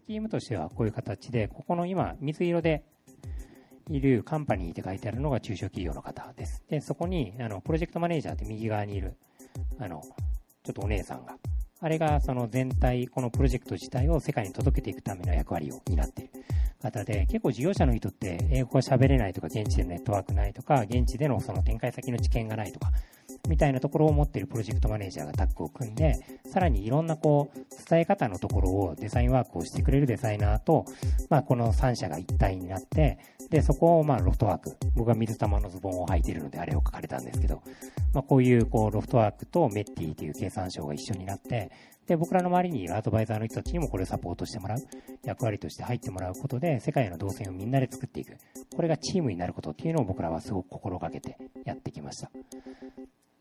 スキームとしてはこういう形で、ここの今、水色でいるカンパニーって書いてあるのが中小企業の方です。で、そこに、あの、プロジェクトマネージャーって右側にいる、あの、ちょっとお姉さんが、あれがその全体、このプロジェクト自体を世界に届けていくための役割を担っている方で、結構事業者の人って英語が喋れないとか、現地でネットワークないとか、現地でのその展開先の知見がないとか、みたいなところを持っているプロジェクトマネージャーがタッグを組んで、さらにいろんなこう、伝え方のところをデザインワークをしてくれるデザイナーと、まあこの3社が一体になって、で、そこをまあロフトワーク、僕は水玉のズボンを履いているのであれを書かれたんですけど、まあこういうこうロフトワークとメッティという経産省が一緒になって、で、僕らの周りにいるアドバイザーの人たちにもこれをサポートしてもらう、役割として入ってもらうことで、世界の動線をみんなで作っていく。これがチームになることっていうのを僕らはすごく心がけてやってきました。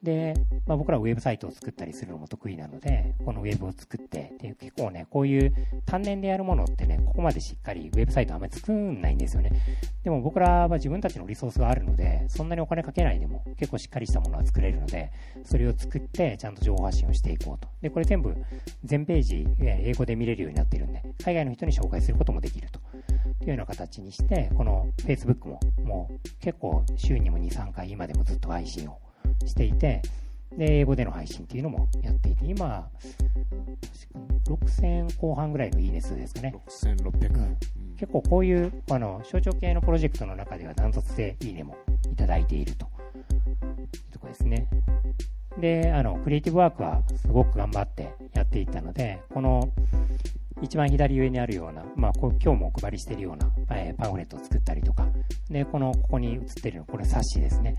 で、まあ、僕らはウェブサイトを作ったりするのも得意なので、このウェブを作って、で結構ね、こういう単年でやるものってね、ここまでしっかりウェブサイトあんまり作んないんですよね。でも僕らは自分たちのリソースがあるので、そんなにお金かけないでも結構しっかりしたものは作れるので、それを作ってちゃんと情報発信をしていこうと。で、これ全部全ページ英語で見れるようになってるんで、海外の人に紹介することもできると。というような形にして、この Facebook ももう結構週にも2、3回今でもずっと配信をしていて、で、英語での配信っていうのもやっていて、今、6000後半ぐらいのいいね数ですかね。6600、うん、結構こういう、あの、象徴系のプロジェクトの中ではダントツでいいねもいただいていると。いうとこですね。で、あの、クリエイティブワークはすごく頑張ってやっていったので、この、一番左上にあるような、まあ、今日もお配りしているような、えー、パンフレットを作ったりとか、で、この、ここに映ってるの、これ冊子ですね。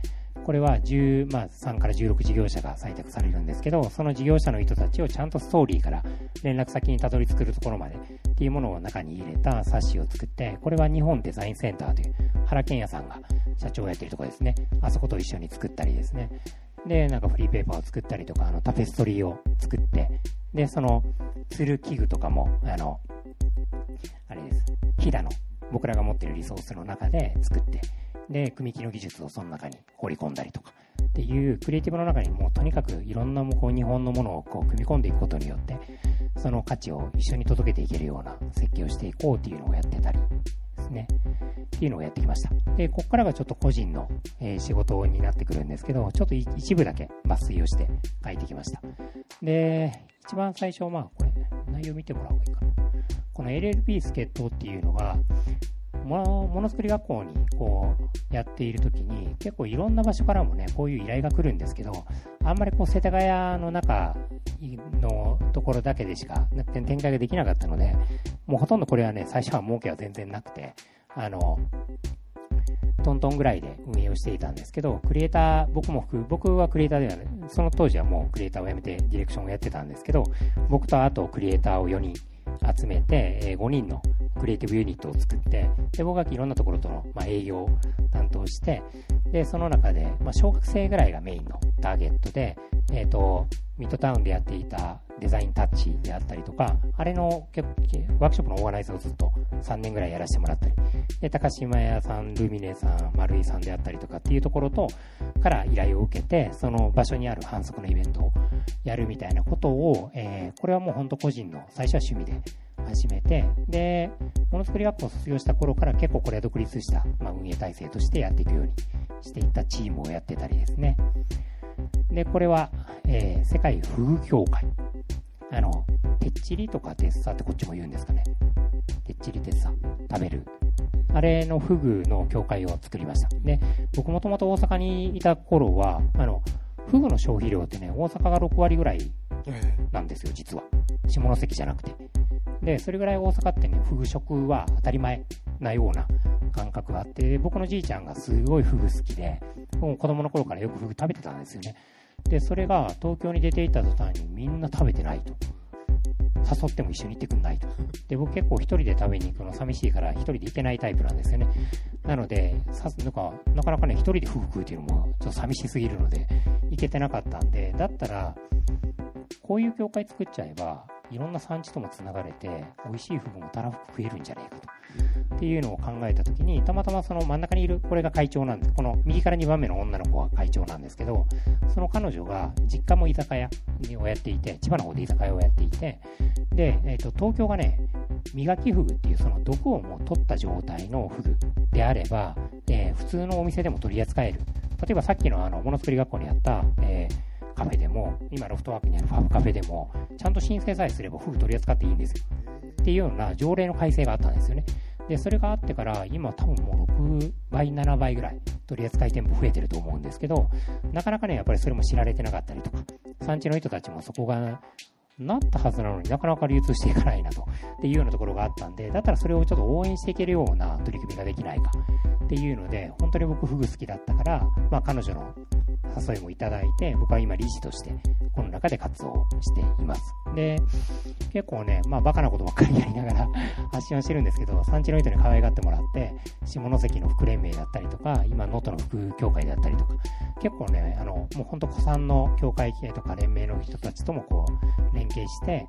これは10、まあ、3から16事業者が採択されるんですけど、その事業者の人たちをちゃんとストーリーから連絡先にたどり着くところまでっていうものを中に入れた冊子を作って、これは日本デザインセンターという原健也さんが社長をやってるところですね。あそこと一緒に作ったりですね。で、なんかフリーペーパーを作ったりとか、あのタペストリーを作って、で、その、釣る器具とかも、あの、あれです。ヒダの僕らが持ってるリソースの中で作って、で、組木の技術をその中に放り込んだりとか、っていうクリエイティブの中にもうとにかくいろんなこう日本のものをこう組み込んでいくことによって、その価値を一緒に届けていけるような設計をしていこうっていうのをやってたりですね。っていうのをやってきました。で、ここからがちょっと個人の、え、仕事になってくるんですけど、ちょっと一部だけ抜粋をして書いてきました。で、一番最初、まあこれ、内容見てもらおうがいいかな。この LLP 助っ人っていうのが、ものづくり学校にこうやっている時に結構いろんな場所からもねこういう依頼が来るんですけどあんまりこう世田谷の中のところだけでしか展開ができなかったのでもうほとんどこれはね最初は儲けは全然なくてあのトントンぐらいで運営をしていたんですけど、クリエイター、僕も僕はクリエイターではない、その当時はもうクリエイターを辞めてディレクションをやってたんですけど、僕とあとクリエイターを4人集めて、え5人のクリエイティブユニットを作って、で、僕はいろんなところとの、まあ、営業を担当して、で、その中で、まあ、小学生ぐらいがメインのターゲットで、えっ、ー、と、ミッドタウンでやっていたデザインタッチであったりとか、あれのワークショップのオーガナイズをずっと3年ぐらいやらせてもらったり、で、高島屋さん、ルミネさん、丸井さんであったりとかっていうところと、から依頼を受けて、その場所にある反則のイベントをやるみたいなことを、えー、これはもう本当個人の、最初は趣味で始めて、で、ものづくり学校を卒業した頃から結構これは独立した、まあ、運営体制としてやっていくようにしていったチームをやってたりですね。で、これは、えー、世界フグ協会。あの、てっちりとかテッサってこっちも言うんですかね。てっちりテッサ。食べる。あれのフグの協会を作りました。で、僕もともと大阪にいた頃は、あの、フグの消費量ってね、大阪が6割ぐらいなんですよ、実は。下関じゃなくて。で、それぐらい大阪ってね、フグ食は当たり前なような感覚があって、僕のじいちゃんがすごいフグ好きで、もう子供の頃からよくフグ食べてたんですよね。で、それが東京に出ていった途端にみんな食べてないと。誘っても一緒に行ってくんないと。で、僕結構1人で食べに行くの寂しいから1人で行けないタイプなんですよね。なので、さなんか、なかなかね、1人でフグ食うっていうのもちょっと寂しすぎるので、行けてなかったんで、だったら、こういう教会作っちゃえば、いろんな産地ともつながれて、美味しいフグもたらふく食えるんじゃないかと。っていうのを考えたときに、たまたまその真ん中にいる、これが会長なんです。この右から2番目の女の子が会長なんですけど、その彼女が実家も居酒屋をやっていて、千葉の方で居酒屋をやっていて、で、えっ、ー、と、東京がね、磨きフグっていうその毒をもう取った状態のフグであれば、えー、普通のお店でも取り扱える。例えばさっきのあの、ものづくり学校にあった、えー、カフェでも、今ロフトワークにあるファブカフェでも、ちゃんと申請さえすればフグ取り扱っていいんですよ。っていうような条例の改正があったんですよね。で、それがあってから、今多分もう6倍、7倍ぐらい取り扱い店舗増えてると思うんですけど、なかなかね、やっぱりそれも知られてなかったりとか、産地の人たちもそこがなったはずなのになかなか流通していかないなとっていうようなところがあったんで、だったらそれをちょっと応援していけるような取り組みができないかっていうので、本当に僕フグ好きだったから、まあ彼女の誘いもいただいて、僕は今理事としてこの中で活動しています。で、結構ね、まあバカなことばっかりやりながら 発信はしてるんですけど、産地の人に可愛がってもらって、下関の副連盟だったりとか、今能登の副協会だったりとか、結構ね、あの、もうほんと古参の協会系とか連盟の人たちともこう、連携して、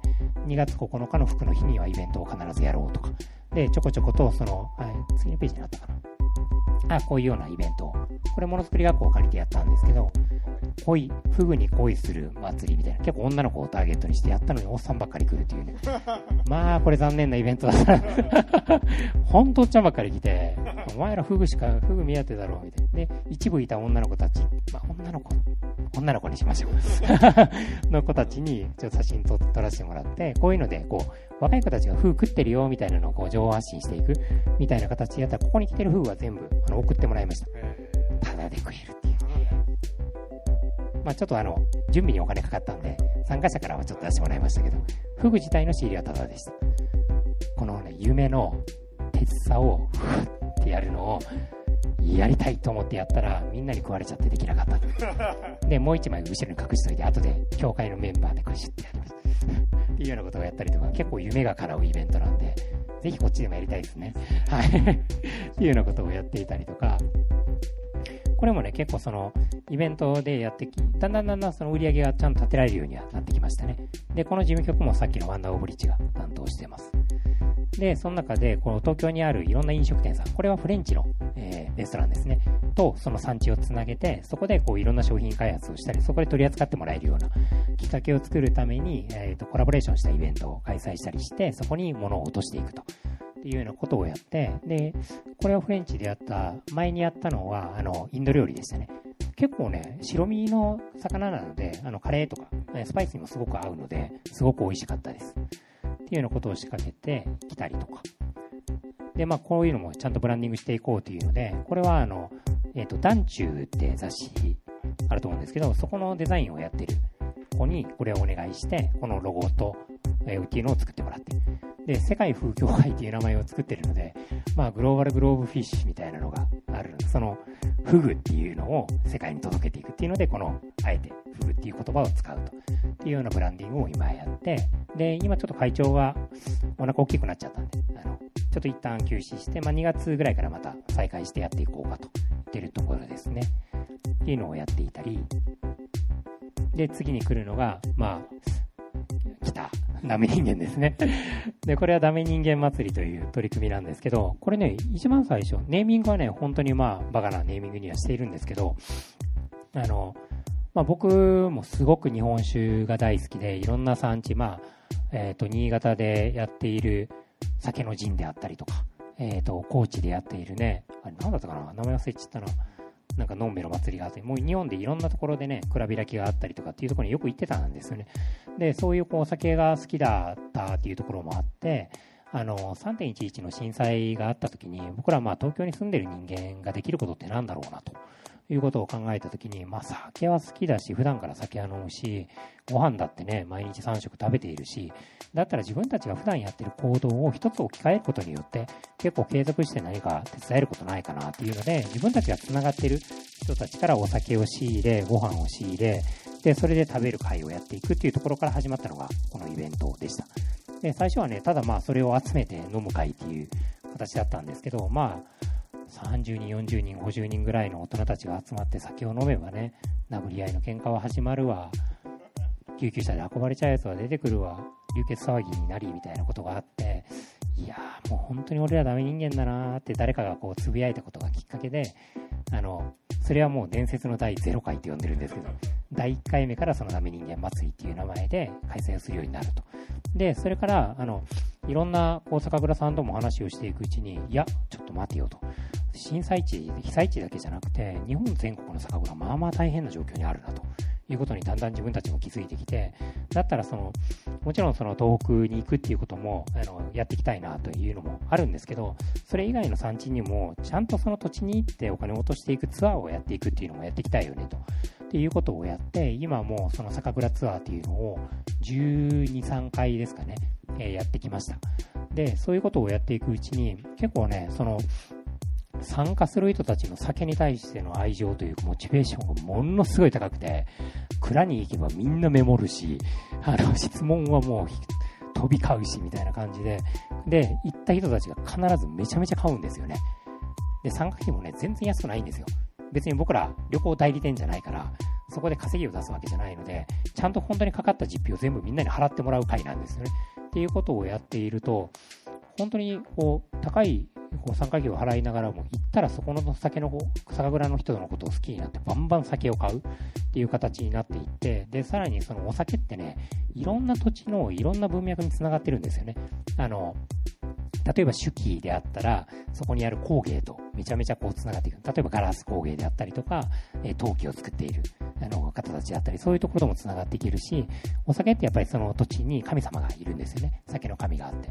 2月9日の服の日にはイベントを必ずやろうとか、で、ちょこちょこと、その、はい次のページにあったかな。あ、こういうようなイベントを。これものづくり学校を借りてやったんですけど、恋、フグに恋する祭りみたいな、結構女の子をターゲットにしてやったのにおっさんばっかり来るっていうね。まあ、これ残念なイベントだった。ほんとおっちゃんばっかり来て、お前らフグしか、フグ目当てだろうみたいな。で、一部いた女の子たち、まあ、女の子、女の子にしましょう。の子たちに、ちょっと写真撮撮らせてもらって、こういうので、こう、若い子たちがフグ食ってるよ、みたいなのをこう、情報発信していく、みたいな形でやったら、ここに来てるフグは全部、あの、送ってもらいました。ただで食えるっていう。まあ、ちょっとあの、準備にお金かかったんで、参加者からはちょっと出してもらいましたけど、フグ自体の仕入れはタダでした。このね、夢の鉄さを、ふわってやるのを、やりたいと思ってやったら、みんなに食われちゃってできなかった。で、もう一枚後ろに隠しといて、後で、協会のメンバーでこうシュッてやります。っていうようなことをやったりとか、結構夢が叶うイベントなんで、ぜひこっちでもやりたいですね。はい。っていうようなことをやっていたりとか、これもね、結構その、イベントでやってき、だんだんだんだんその売り上げがちゃんと立てられるようにはなってきましたね。で、この事務局もさっきのワンダーオブリッジが担当してます。で、その中で、この東京にあるいろんな飲食店さん、これはフレンチの、えー、レストランですね、とその産地をつなげて、そこでこういろんな商品開発をしたり、そこで取り扱ってもらえるようなきっかけを作るために、えーと、コラボレーションしたイベントを開催したりして、そこに物を落としていくと。っていうようなことをやって、で、これをフレンチでやった、前にやったのは、あの、インド料理でしたね。結構ね、白身の魚なので、あの、カレーとか、スパイスにもすごく合うので、すごく美味しかったです。っていうようなことを仕掛けてきたりとか。で、まあ、こういうのもちゃんとブランディングしていこうというので、これは、あの、えっ、ー、と、団中って雑誌あると思うんですけど、そこのデザインをやってる子にこれをお願いして、このロゴと、えー、っていうのを作ってもらって。で、世界風協会っていう名前を作ってるので、まあ、グローバルグローブフィッシュみたいなのがある。その、フグっていうのを世界に届けていくっていうので、この、あえて、フグっていう言葉を使うと。っていうようなブランディングを今やって、で、今ちょっと会長がお腹大きくなっちゃったんで、あの、ちょっと一旦休止して、まあ、2月ぐらいからまた再開してやっていこうかと言ってるところですね。っていうのをやっていたり、で、次に来るのが、まあ、来た。ダメ人間ですね。で、これはダメ人間祭りという取り組みなんですけど、これね、一番最初、ネーミングはね、本当にまあ、バカなネーミングにはしているんですけど、あの、まあ、僕もすごく日本酒が大好きで、いろんな産地、まあ、え、ー、と、新潟でやっている酒の陣であったりとか、え、ー、と、高知でやっているね、あれ、なんだったかな名前忘れちゃったな。なんか、のんべの祭りがあって、もう日本でいろんなところでね、蔵開きがあったりとかっていうところによく行ってたんですよね。で、そういうこう、お酒が好きだったっていうところもあって、あの、3.11の震災があった時に、僕らまあ東京に住んでる人間ができることってなんだろうなと。いうことを考えたときに、まあ、酒は好きだし、普段から酒は飲むし、ご飯だってね、毎日3食食べているし、だったら自分たちが普段やってる行動を一つ置き換えることによって、結構継続して何か手伝えることないかなっていうので、自分たちが繋がってる人たちからお酒を仕入れ、ご飯を仕入れ、で、それで食べる会をやっていくっていうところから始まったのが、このイベントでした。で、最初はね、ただまあ、それを集めて飲む会っていう形だったんですけど、まあ、30人、40人、50人ぐらいの大人たちが集まって酒を飲めばね、殴り合いの喧嘩は始まるわ、救急車で運ばれちゃうやつは出てくるわ、流血騒ぎになりみたいなことがあって、いやもう本当に俺らダメ人間だなーって誰かがこうつぶやいたことがきっかけで、あの、それはもう伝説の第0回って呼んでるんですけど、第1回目からそのダメ人間祭りっていう名前で開催をするようになると。で、それから、あの、いろんなこう酒蔵さんとも話をしていくうちに、いや、ちょっと待てよと。震災地、被災地だけじゃなくて、日本全国の酒蔵、まあまあ大変な状況にあるなと。いうことにだんだん自分たちも気づいてきて、だったらその、もちろんその東北に行くっていうことも、あの、やっていきたいなというのもあるんですけど、それ以外の産地にも、ちゃんとその土地に行ってお金を落としていくツアーををやっていくっていうのもやっていきたいよねと。っていうことをやって、今もその酒蔵ツアーっていうのを12、3回ですかね、えー、やってきました。で、そういうことをやっていくうちに、結構ね、その、参加する人たちの酒に対しての愛情というかモチベーションがものすごい高くて、蔵に行けばみんなメモるし、あの、質問はもう飛び交うし、みたいな感じで、で、行った人たちが必ずめちゃめちゃ買うんですよね。で、参加費もね、全然安くないんですよ。別に僕ら旅行代理店じゃないから、そこで稼ぎを出すわけじゃないので、ちゃんと本当にかかった実費を全部みんなに払ってもらう会なんですよね。っていうことをやっていると、本当にこう、高いこう参加費を払いながらも、行ったらそこの酒の方、酒蔵の人のことを好きになって、バンバン酒を買うっていう形になっていって、で、さらにそのお酒ってね、いろんな土地のいろんな文脈につながってるんですよね。あの、例えば手記であったら、そこにある工芸とめちゃめちゃこう繋がっていく。例えばガラス工芸であったりとか、え陶器を作っているあの方たちであったり、そういうところとも繋がっていけるし、お酒ってやっぱりその土地に神様がいるんですよね。酒の神があって。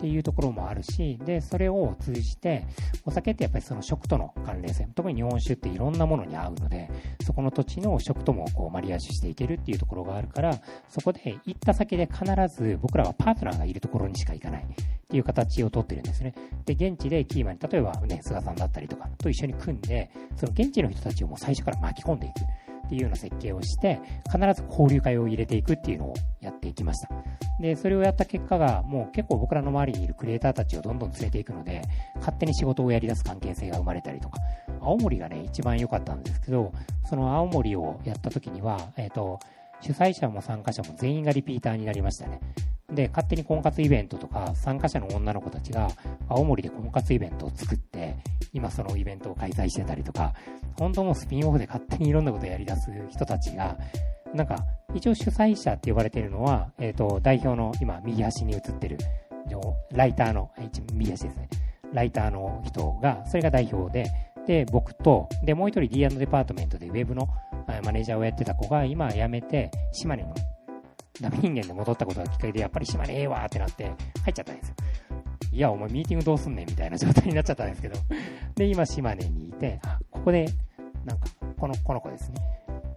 っていうところもあるし、で、それを通じて、お酒ってやっぱりその食との関連性、特に日本酒っていろんなものに合うので、そこの土地の食ともこうマリアージュしていけるっていうところがあるから、そこで行った先で必ず僕らはパートナーがいるところにしか行かない。っていう形をとってるんですね。で、現地でキーマンに、例えばね、菅さんだったりとかと一緒に組んで、その現地の人たちをもう最初から巻き込んでいく。っていうような設計をして、必ず交流会を入れていくっていうのをやっていきました。で、それをやった結果が、もう結構僕らの周りにいるクリエイターたちをどんどん連れていくので、勝手に仕事をやり出す関係性が生まれたりとか、青森がね、一番良かったんですけど、その青森をやった時には、えっ、ー、と、主催者も参加者も全員がリピーターになりましたね。で、勝手に婚活イベントとか、参加者の女の子たちが、青森で婚活イベントを作って、今そのイベントを開催してたりとか、本当もうスピンオフで勝手にいろんなことをやり出す人たちが、なんか、一応主催者って呼ばれているのは、えっ、ー、と、代表の今、右端に映ってる、ライターの、右端ですね。ライターの人が、それが代表で、で、僕と、で、もう一人 D& デパートメントでウェブのマネージャーをやってた子が、今辞めて、島根のダメ人間で戻ったことがきっかけで、やっぱり島根ええわってなって、入っちゃったんですよ。いや、お前ミーティングどうすんねんみたいな状態になっちゃったんですけど。で、今島根にいて、ここで、なんか、この、この子ですね。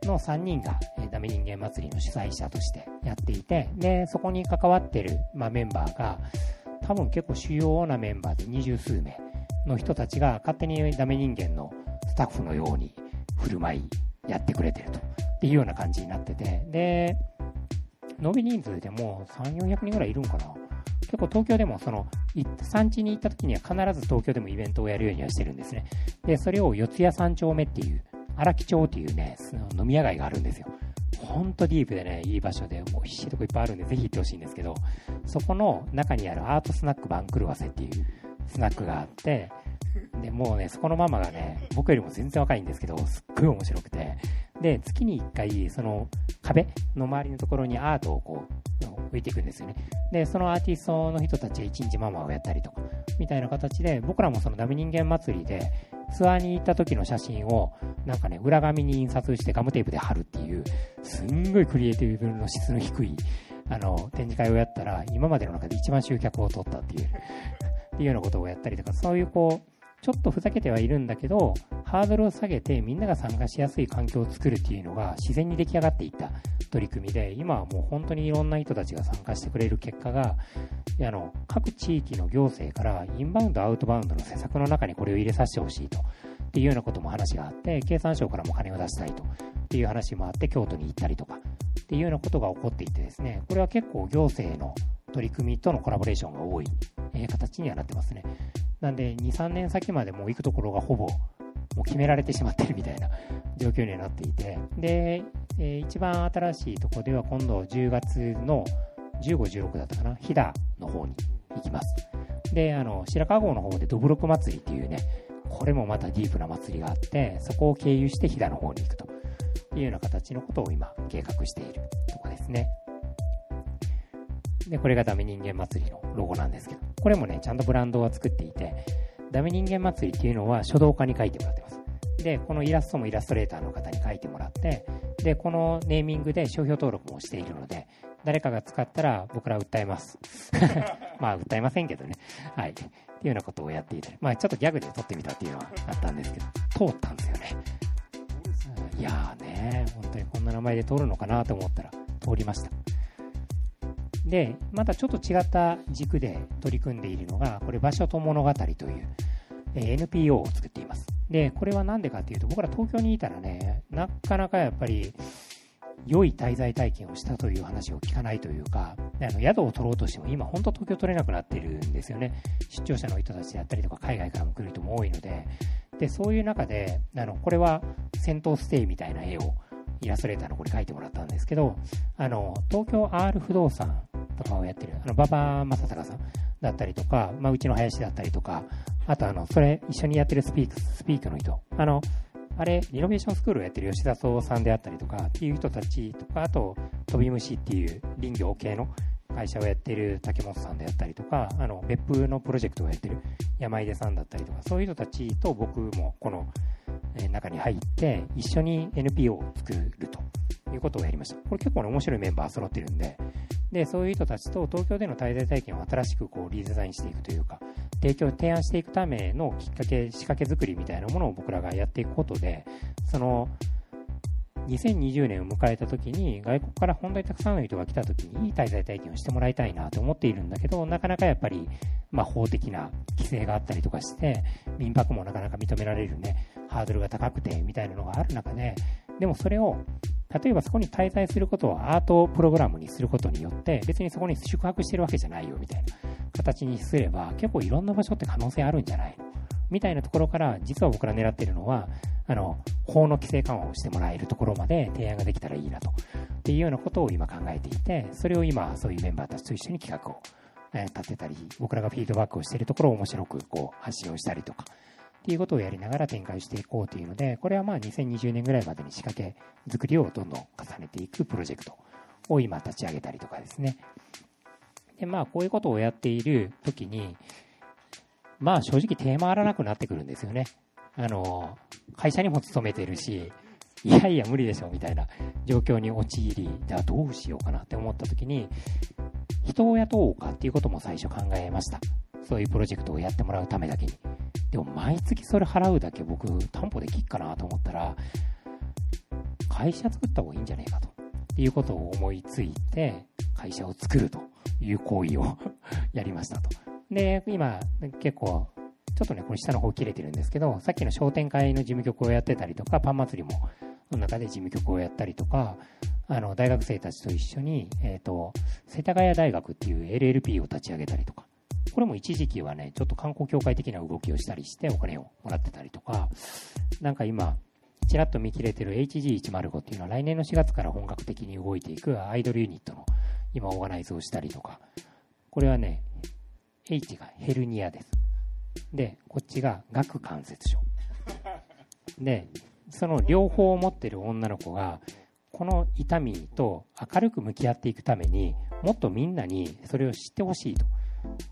の3人が、えー、ダメ人間祭りの主催者としてやっていて、で、そこに関わってる、まあ、メンバーが、多分結構主要なメンバーで二十数名の人たちが勝手にダメ人間のスタッフのように振る舞いやってくれてると。いうような感じになってて、で、伸び人数でも3、400人ぐらいいるんかな。結構東京でもその、産地に行った時には必ず東京でもイベントをやるようにはしてるんですね。で、それを四谷三丁目っていう、荒木町っていうね、飲み屋街があるんですよ。ほんとディープでね、いい場所で、美味しいとこいっぱいあるんで、ぜひ行ってほしいんですけど、そこの中にあるアートスナック番狂わせっていうスナックがあって、で、もうね、そこのママがね、僕よりも全然若いんですけど、すっごい面白くて、で、月に1回、その壁の周りのところにアートをこう、置いていくんですよね。で、そのアーティストの人たちが1日ママをやったりとか、みたいな形で、僕らもそのダメ人間祭りで、ツアーに行った時の写真を、なんかね、裏紙に印刷してガムテープで貼るっていう、すんごいクリエイティブの質の低い、あの、展示会をやったら、今までの中で一番集客を取ったっていう、っていうようなことをやったりとか、そういうこう、ちょっとふざけてはいるんだけど、ハードルを下げてみんなが参加しやすい環境を作るっていうのが自然に出来上がっていった取り組みで、今はもう本当にいろんな人たちが参加してくれる結果が、あの、各地域の行政からインバウンド、アウトバウンドの施策の中にこれを入れさせてほしいと。っていうようなことも話があって、経産省からも金を出したいと。っていう話もあって、京都に行ったりとか。っていうようなことが起こっていてですね、これは結構行政の取り組みとのコラボレーションが多い、え、形にはなってますね。なんで、2、3年先までもう行くところがほぼ、もう決められてしまってるみたいな 状況になっていて、で、えー、一番新しいところでは今度10月の15、16だったかな、飛騨の方に行きます。で、あの、白川郷の方でどぶろく祭りっていうね、これもまたディープな祭りがあって、そこを経由して飛騨の方に行くというような形のことを今計画しているとこですね。で、これがダメ人間祭りのロゴなんですけど、これもね、ちゃんとブランドは作っていて、ダメ人間祭りっていうのは書道家に書いてもらってます。で、このイラストもイラストレーターの方に書いてもらって、で、このネーミングで商標登録もしているので、誰かが使ったら僕ら訴えます。まあ、訴えませんけどね。はい。っていうようなことをやっていて、まあ、ちょっとギャグで撮ってみたっていうのはあったんですけど、通ったんですよね。いやーね、本当にこんな名前で通るのかなと思ったら、通りました。で、またちょっと違った軸で取り組んでいるのが、これ、場所と物語という、え NPO を作っています。で、これは何でかっていうと、僕ら東京にいたらね、なかなかやっぱり、良い滞在体験をしたという話を聞かないというか、あの宿を取ろうとしても今、本当東京取れなくなってるんですよね。出張者の人たちであったりとか、海外からも来る人も多いので、でそういう中で、あのこれは戦闘ステイみたいな絵をイラストレーターの子に描いてもらったんですけど、あの東京 R 不動産とかをやってる、あの馬場正隆さんだったりとか、まあ、うちの林だったりとか、あとあの、それ一緒にやってるスピーク、スピークの人、あの、あれ、リノベーションスクールをやってる吉田壮さんであったりとかっていう人たちとか、あと、飛び虫っていう林業系の会社をやってる竹本さんであったりとか、あの、別府のプロジェクトをやってる山出さんだったりとか、そういう人たちと僕もこの中に入って、一緒に NPO を作るということをやりました。これ結構ね、面白いメンバー揃ってるんで、で、そういう人たちと東京での滞在体験を新しくこうリデザインしていくというか、提供、提案していくためのきっかけ、仕掛け作りみたいなものを僕らがやっていくことで、その、2020年を迎えた時に外国から本当にたくさんの人が来た時にいい滞在体験をしてもらいたいなと思っているんだけどなかなかやっぱり、まあ、法的な規制があったりとかして民泊もなかなか認められるねハードルが高くてみたいなのがある中ででもそれを例えばそこに滞在することをアートプログラムにすることによって別にそこに宿泊してるわけじゃないよみたいな形にすれば結構いろんな場所って可能性あるんじゃない？のみたいなところから実は僕ら狙っているのはあの法の規制緩和をしてもらえるところまで提案ができたらいいなと。っていうようなことを今考えていてそれを今そういうメンバーたちと一緒に企画を立てたり僕らがフィードバックをしているところを面白くこう発信をしたりとかっていうことをやりながら展開していこうというのでこれはまあ2020年ぐらいまでに仕掛け作りをどんどん重ねていくプロジェクトを今立ち上げたりとかですね。で、まあ、こういうことをやっている時に、まあ、正直手回らなくなってくるんですよね。あの、会社にも勤めてるし、いやいや無理でしょみたいな状況に陥り、じゃあどうしようかなって思った時に、人を雇おうかっていうことも最初考えました。そういうプロジェクトをやってもらうためだけに。でも毎月それ払うだけ僕担保できっかなと思ったら、会社作った方がいいんじゃねえかと。いうことを思いついて、会社を作るという行為を やりましたと。で、今、結構、ちょっとね、これ下の方切れてるんですけど、さっきの商店会の事務局をやってたりとか、パン祭りも、の中で事務局をやったりとか、あの、大学生たちと一緒に、えっ、ー、と、世田谷大学っていう LLP を立ち上げたりとか、これも一時期はね、ちょっと観光協会的な動きをしたりしてお金をもらってたりとか、なんか今、ちらっと見切れてる HG105 っていうのは来年の4月から本格的に動いていくアイドルユニットの今オーガナイズをしたりとか、これはね、H がヘルニアです。で、こっちが顎関節症。で、その両方を持ってる女の子が、この痛みと明るく向き合っていくためにもっとみんなにそれを知ってほしいと。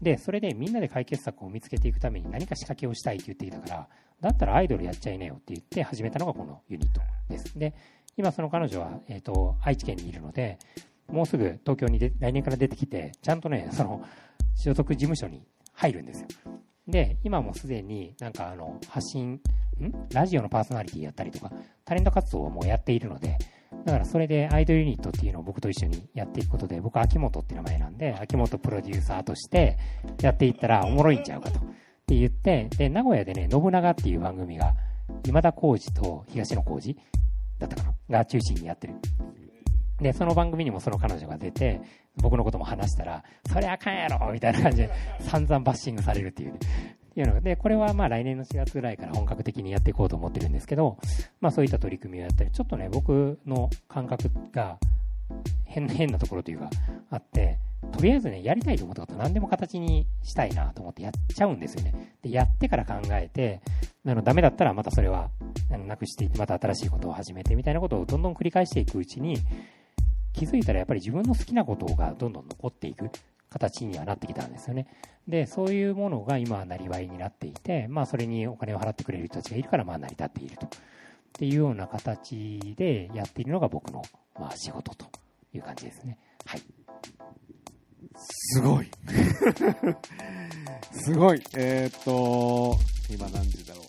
で、それでみんなで解決策を見つけていくために何か仕掛けをしたいって言ってきたから、だったらアイドルやっちゃいなよって言って始めたのがこのユニットです。で、今その彼女は、えっ、ー、と、愛知県にいるので、もうすぐ東京にで来年から出てきて、ちゃんとね、その、所属事務所に入るんですよ。で、今もすでになんかあの、発信、ん？ラジオのパーソナリティやったりとか、タレント活動をもうやっているので、だからそれでアイドルユニットっていうのを僕と一緒にやっていくことで、僕は秋元って名前なんで、秋元プロデューサーとしてやっていったらおもろいんちゃうかと。って言って、で、名古屋でね、信長っていう番組が、今田耕司と東野耕司だったかな？が中心にやってる。で、その番組にもその彼女が出て、僕のことも話したら、それあかんやろみたいな感じで散々バッシングされるっていう、ね、いうので、これはまあ来年の4月ぐらいから本格的にやっていこうと思ってるんですけど、まあそういった取り組みをやったり、ちょっとね、僕の感覚が変変なところというか、あって、とりあえずね、やりたいと思ったこと何でも形にしたいなと思ってやっちゃうんですよね。で、やってから考えて、あの、ダメだったらまたそれは、あのなくしていって、また新しいことを始めてみたいなことをどんどん繰り返していくうちに、気づいたらやっぱり自分の好きなことがどんどん残っていく形にはなってきたんですよね。で、そういうものが今はなりわいになっていて、まあそれにお金を払ってくれる人たちがいるから、まあ成り立っていると。っていうような形でやっているのが僕の、まあ、仕事という感じですね。はい。すごい。すごい。えー、っと、今何時だろう。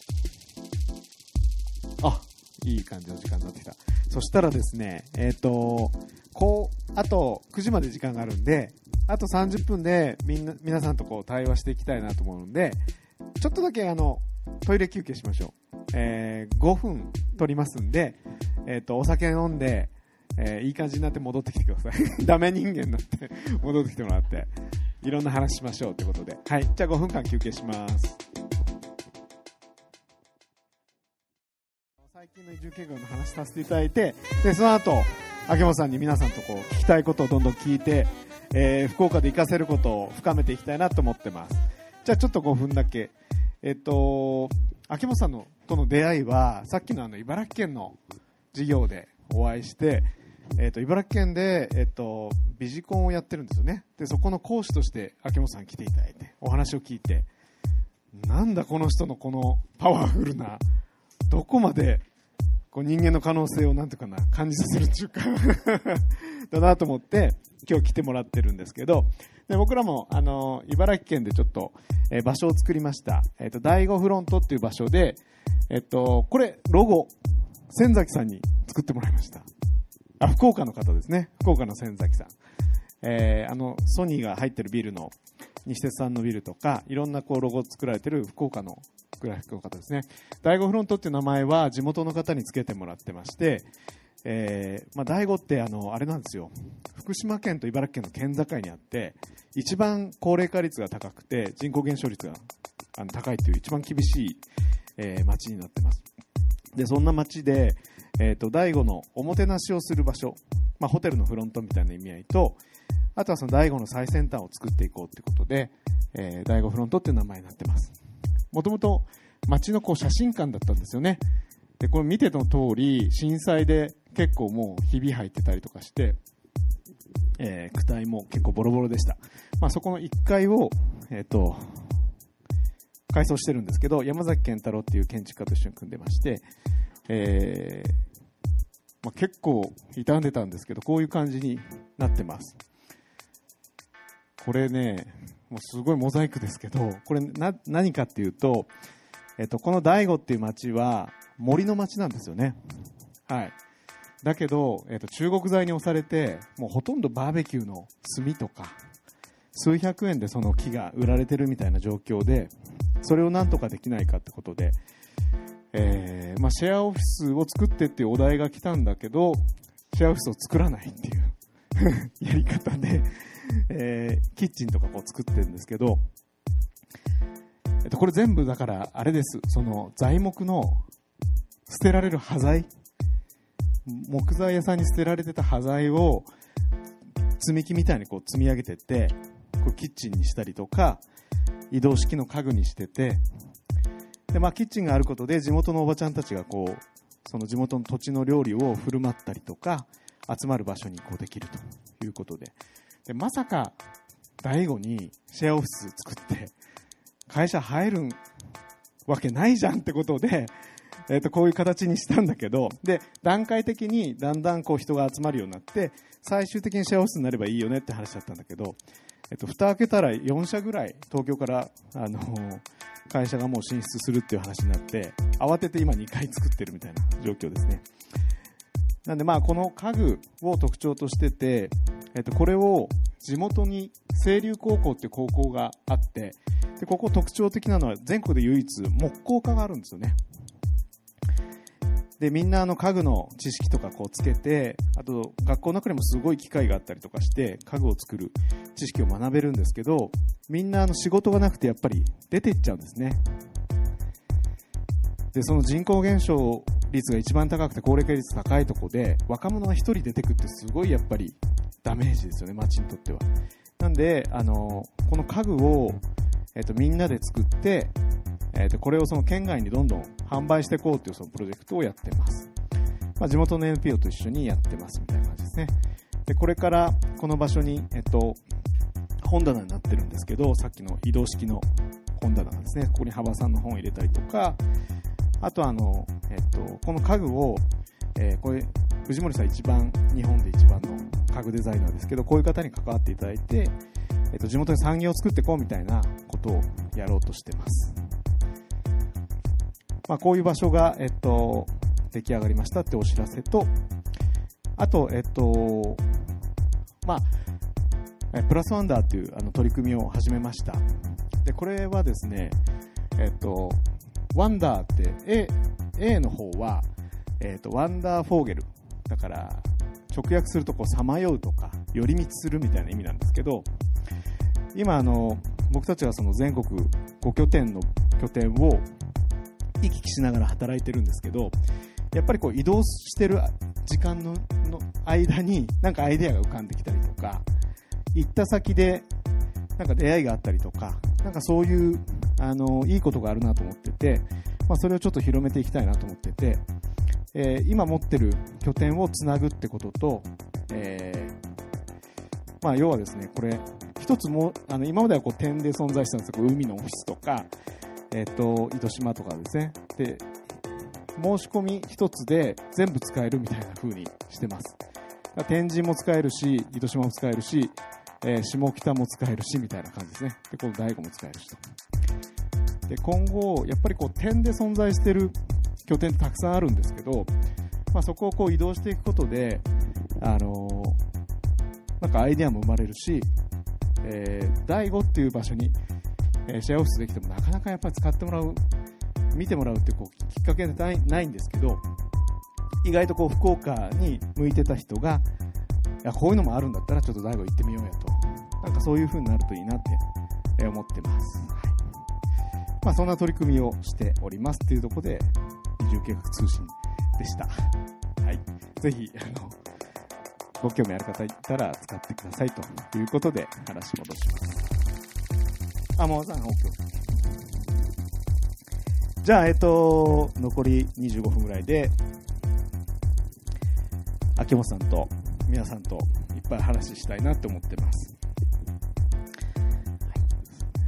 あ、いい感じの時間になってきた。そしたらですね、えー、と、こう、あと9時まで時間があるんで、あと30分でみんな、皆さんとこう対話していきたいなと思うので、ちょっとだけあの、トイレ休憩しましょう。えー、5分取りますんで、えっ、と、お酒飲んで、えー、いい感じになって戻ってきてください。ダメ人間になって戻ってきてもらって、いろんな話しましょうということで。はい。じゃあ5分間休憩します。最近の移住計画の話させていただいて、で、その後、秋元さんに皆さんとこう聞きたいことをどんどん聞いて、えー、福岡で活かせることを深めていきたいなと思ってます。じゃあちょっと5分だけ。えっと、秋元さんのとの出会いは、さっきのあの茨城県の事業でお会いして、えーと、茨城県で、えーと、ビジコンをやってるんですよねでそこの講師として秋元さん来ていただいてお話を聞いてなんだこの人のこのパワフルなどこまでこう人間の可能性をなんていうかな感じさせるっていうか だなと思って今日来てもらってるんですけどで僕らもあの茨城県でちょっと、えー、場所を作りました、えーと、第5フロントっていう場所で、えーとこれロゴ千崎さんに作ってもらいましたあ、福岡の方ですね。福岡の仙崎さん。えー、あの、ソニーが入ってるビルの、西鉄さんのビルとか、いろんなこうロゴを作られてる福岡のグラフィックの方ですね。第五フロントっていう名前は地元の方につけてもらってまして、えー、まあ、第五ってあの、あれなんですよ。福島県と茨城県の県境にあって、一番高齢化率が高くて、人口減少率があの高いっていう一番厳しい、えー、町になってます。で、そんな町で、えっ、ー、と、第5のおもてなしをする場所、まあ、ホテルのフロントみたいな意味合いと、あとはその第5の最先端を作っていこうってことで、えー、第5フロントっていう名前になってます。もともと街のこう写真館だったんですよね。で、これ見ての通り、震災で結構もうひび入ってたりとかして、えー、躯体も結構ボロボロでした。まあ、そこの1階を、えっ、ー、と、改装してるんですけど、山崎健太郎っていう建築家と一緒に組んでまして、えー、まあ、結構傷んでたんですけど、こういう感じになってます。これね、もうすごいモザイクですけど、これな何かっていうと、えっと、この大悟っていう町は森の町なんですよね。はい。だけど、えっと、中国材に押されて、もうほとんどバーベキューの炭とか、数百円でその木が売られてるみたいな状況で、それをなんとかできないかってことで、えー、まあ、シェアオフィスを作ってっていうお題が来たんだけど、シェアオフィスを作らないっていう やり方で、えー、キッチンとかこう作ってるんですけど、えっと、これ全部だからあれです。その材木の捨てられる端材、木材屋さんに捨てられてた端材を積み木みたいにこう積み上げてって、こうキッチンにしたりとか、移動式の家具にしてて、で、まあ、キッチンがあることで地元のおばちゃんたちがこう、その地元の土地の料理を振る舞ったりとか、集まる場所にこうできるということで。で、まさか、第5にシェアオフィス作って、会社入るわけないじゃんってことで、えっ、ー、と、こういう形にしたんだけど、で、段階的にだんだんこう人が集まるようになって、最終的にシェアオフィスになればいいよねって話だったんだけど、えっ、ー、と、蓋開けたら4社ぐらい東京から、あの会社がもう進出するっていう話になって、慌てて今2回作ってるみたいな状況ですね。なんでまあこの家具を特徴としてて、えっと、これを地元に清流高校っていう高校があって、で、ここ特徴的なのは全国で唯一木工科があるんですよね。で、みんなあの家具の知識とかこうつけて、あと学校の中にもすごい機会があったりとかして、家具を作る知識を学べるんですけど、みんなあの仕事がなくてやっぱり出ていっちゃうんですね。で、その人口減少率が一番高くて高齢化率高いとこで、若者が1人出てくってすごいやっぱりダメージですよね、街にとっては。なんで、あの、この家具を、えっ、と、みんなで作って、えっ、と、これをその県外にどんどん販売していこうというそのプロジェクトをやってます。まあ、地元の NPO と一緒にやってますみたいな感じですね。で、これからこの場所に、えっ、と、本棚になってるんですけど、さっきの移動式の本棚ですね。ここに幅さんの本を入れたりとか、あとあの、えっ、と、この家具を、えーこれ、藤森さん一番、日本で一番の家具デザイナーですけど、こういう方に関わっていただいて、えっ、と、地元に産業を作っていこうみたいなことをやろうとしてます。まあ、こういう場所が、えっ、と、出来上がりましたってお知らせと、あと、えっ、と、まあ、プラスワンダーっていうあの取り組みを始めました。で、これはですね、えっ、と、ワンダーって A, A の方は、えっ、と、ワンダーフォーゲル。だから、直訳するとこう、さまようとか、寄り道するみたいな意味なんですけど、今、あの、僕たちはその全国5拠点の拠点を行き来しながら働いてるんですけど、やっぱりこう移動してる時間のの間になんかアイデアが浮かんできたりとか、行った先でなんか出会いがあったりとか、なんかそういう、あの、いいことがあるなと思ってて、まあそれをちょっと広めていきたいなと思ってて、えー今持ってる拠点をつなぐってことと、えーまあ要はですね、これ、一つも、あの、今まではこう点で存在したんですよ。こう海のオフィスとか、えっ、と、糸島とかですね。で、申し込み一つで全部使えるみたいな風にしてます。天神も使えるし、糸島も使えるし、えー下北も使えるし、みたいな感じですね。で、この大悟も使えるしと。で、今後、やっぱりこう点で存在している拠点ってたくさんあるんですけど、まあそこをこう移動していくことで、あのーなんかアイデアも生まれるし、えー、第5っていう場所に、えシェアオフィスできてもなかなかやっぱり使ってもらう、見てもらうってこうきっかけがないないんですけど、意外とこう福岡に向いてた人が、いやこういうのもあるんだったらちょっと第5行ってみようやと。なんかそういう風になるといいなって思ってます。まあそんな取り組みをしておりますっていうところで、移住計画通信でした。はい。ぜひ、あの、ご興味ある方いたら使ってくださいということで話戻します。あ、もうさん、OK。じゃあ、えっと、残り25分ぐらいで、秋元さんと皆さんといっぱい話したいなって思ってます。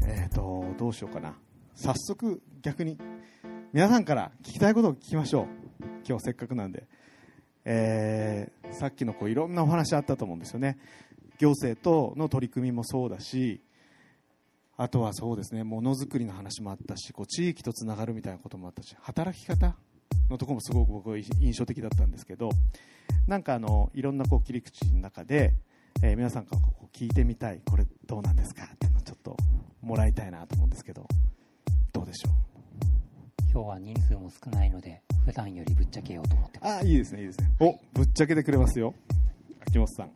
えっ、と、どうしようかな。早速、逆に、皆さんから聞きたいことを聞きましょう。今日せっかくなんで。えーさっきのこういろんなお話あったと思うんですよね。行政との取り組みもそうだし、あとはそうですね、ものづくりの話もあったし、こう地域とつながるみたいなこともあったし、働き方のところもすごく僕印象的だったんですけど、なんかあの、いろんなこう切り口の中で、えー皆さんからこう聞いてみたい、これどうなんですかっていうのをちょっともらいたいなと思うんですけど、でしょ今日は人数も少ないので、普段よりぶっちゃけようと思ってます。うああ、いいですね、いいですね。お、ぶっちゃけてくれますよ。秋元さん。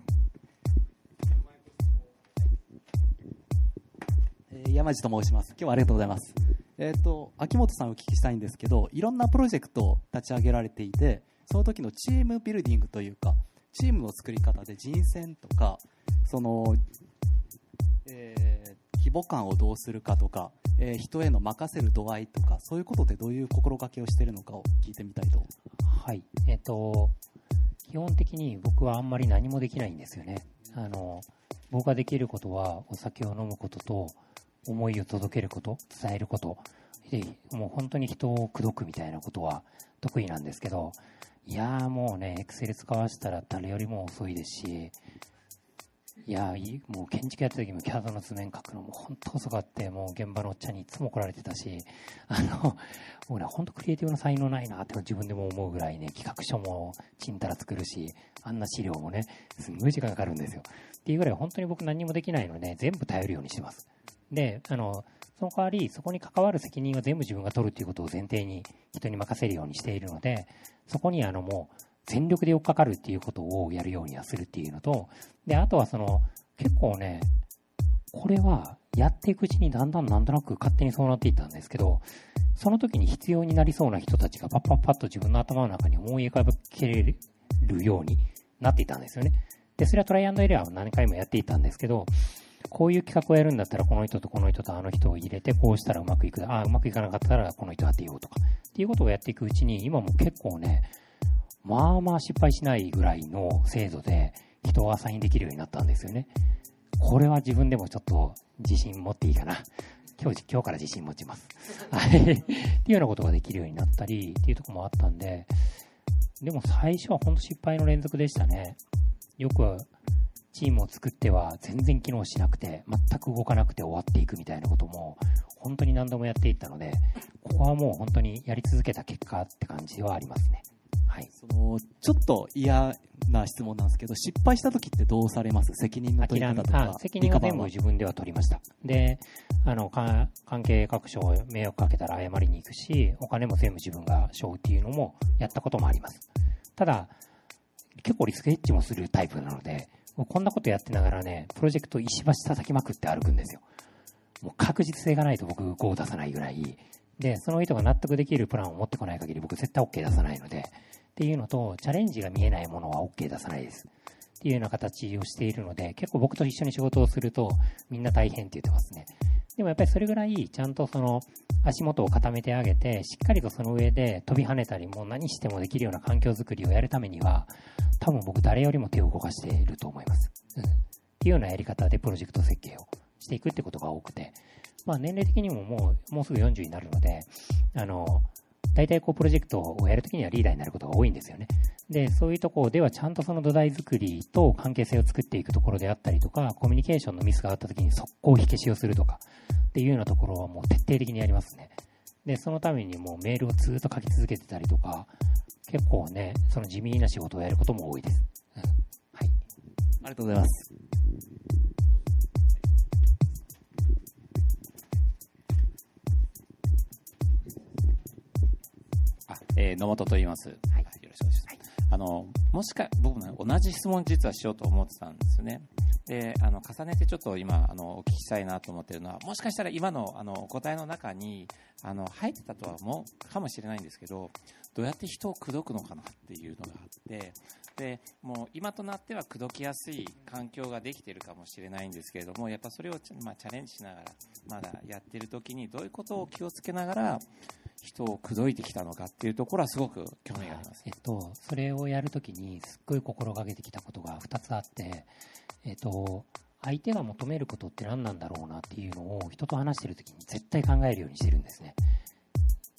えー山地と申します。今日はありがとうございます。えっ、と、秋元さんをお聞きしたいんですけど、いろんなプロジェクトを立ち上げられていて、その時のチームビルディングというか、チームの作り方で人選とか、その、えー規模感をどうするかとか、えー人への任せる度合いとか、そういうことでどういう心がけをしているのかを聞いてみたいと。はい。えっと、基本的に僕はあんまり何もできないんですよね。あの、僕ができることはお酒を飲むことと、思いを届けること、伝えること。で、もう本当に人を口説くみたいなことは得意なんですけど、いやーもうね、エクセル使わせたら誰よりも遅いですし、いやーもう建築やってた時も CAD の図面書くのも本当遅かって、もう現場のおっちゃんにいつも怒られてたし、あの、僕ね、本当クリエイティブな才能ないなって自分でも思うぐらいね、企画書もちんたら作るし、あんな資料もね、すんごい時間かかるんですよ。っていうぐらい本当に僕何もできないので、全部頼るようにしてます。で、あの、その代わり、そこに関わる責任は全部自分が取るっていうことを前提に人に任せるようにしているので、そこにあのもう全力で追っかかるっていうことをやるようにはするっていうのと、で、あとはその、結構ね、これはやっていくうちにだんだんなんとなく勝手にそうなっていったんですけど、その時に必要になりそうな人たちがパッパッパッと自分の頭の中に思い浮かべれるようになっていたんですよね。で、それはトライアンドエラーを何回もやっていたんですけど、こういう企画をやるんだったら、この人とこの人とあの人を入れて、こうしたらうまくいく。ああ、うまくいかなかったら、この人当てようとか。っていうことをやっていくうちに、今も結構ね、まあまあ失敗しないぐらいの精度で人をアサインできるようになったんですよね。これは自分でもちょっと自信持っていいかな。今日、今日から自信持ちます。はい。っていうようなことができるようになったり、っていうところもあったんで、でも最初は本当失敗の連続でしたね。よくチームを作っては全然機能しなくて、全く動かなくて終わっていくみたいなことも、本当に何度もやっていったので、ここはもう本当にやり続けた結果って感じではありますね。はい。そのちょっと嫌な質問なんですけど失敗した時ってどうされます？責任の取り方とかあ責任は全部自分では取りました。で、あの、か関係各所迷惑かけたら謝りに行くし、お金も全部自分が背負うっていうのもやったこともあります。ただ、結構リスクヘッジもするタイプなので、もうこんなことやってながらね、プロジェクト石橋叩きまくって歩くんですよ。もう確実性がないと僕5を出さないぐらい。で、その人が納得できるプランを持ってこない限り僕絶対 OK 出さないので、っていうのと、チャレンジが見えないものは OK 出さないです。っていうような形をしているので、結構僕と一緒に仕事をすると、みんな大変って言ってますね。でもやっぱりそれぐらい、ちゃんとその、足元を固めてあげて、しっかりとその上で飛び跳ねたり、もう何してもできるような環境づくりをやるためには、多分僕誰よりも手を動かしていると思います。うん。っていうようなやり方でプロジェクト設計をしていくってことが多くて、まあ年齢的にももう、もうすぐ40になるので、あの、大体こうプロジェクトをやるときにはリーダーになることが多いんですよね。で、そういうところではちゃんとその土台作りと関係性を作っていくところであったりとか、コミュニケーションのミスがあったときに速攻火消しをするとか、っていうようなところはもう徹底的にやりますね。で、そのためにもうメールをずっと書き続けてたりとか、結構ね、その地味な仕事をやることも多いです。うん。はい。ありがとうございますえー野本と言います。はいよろしくお願いします。あの、もしか、僕ね、同じ質問実はしようと思ってたんですよね。で、あの、重ねてちょっと今、あの、お聞きしたいなと思ってるのは、もしかしたら今の、あの、お答えの中に、あの、入ってたとは思うかもしれないんですけど、どうやって人を口説くのかなっていうのがあって、で、もう今となっては口説きやすい環境ができているかもしれないんですけれども、やっぱそれをち、まあ、チャレンジしながら、まだやってる時にどういうことを気をつけながら、人を口説いてきたのかっていうところはすごく興味がありますえ。っと、それをやるときに、すっごい心がけてきたことが2つあって、えっと、相手が求めることって何なんだろうなっていうのを人と話してるときに絶対考えるようにしてるんですね。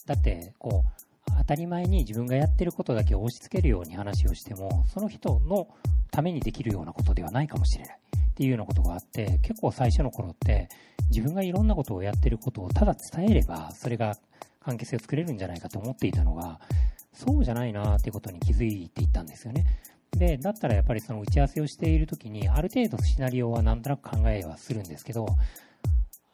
だって、こう、当たり前に自分がやってることだけを押し付けるように話をしても、その人のためにできるようなことではないかもしれない。っていうようなことがあって、結構最初の頃って、自分がいろんなことをやってることをただ伝えれば、それが関係性を作れるんじゃないかと思っていたのが、そうじゃないなってことに気づいていったんですよね。で、だったらやっぱりその打ち合わせをしているときに、ある程度シナリオはなんとなく考えはするんですけど、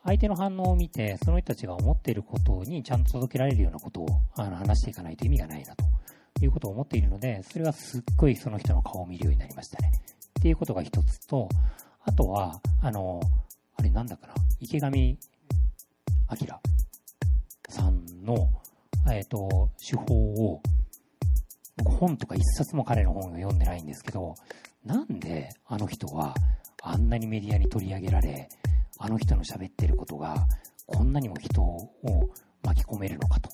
相手の反応を見て、その人たちが思っていることにちゃんと届けられるようなことをあの話していかないと意味がないなということを思っているので、それはすっごいその人の顔を見るようになりましたね。っていうことが一つと、あとは、あの、あれなんだかな、池上彰さんの、えっ、と、手法を、本とか一冊も彼の本を読んでないんですけど、なんであの人はあんなにメディアに取り上げられ、あの人の喋ってることがこんなにも人を巻き込めるのかと。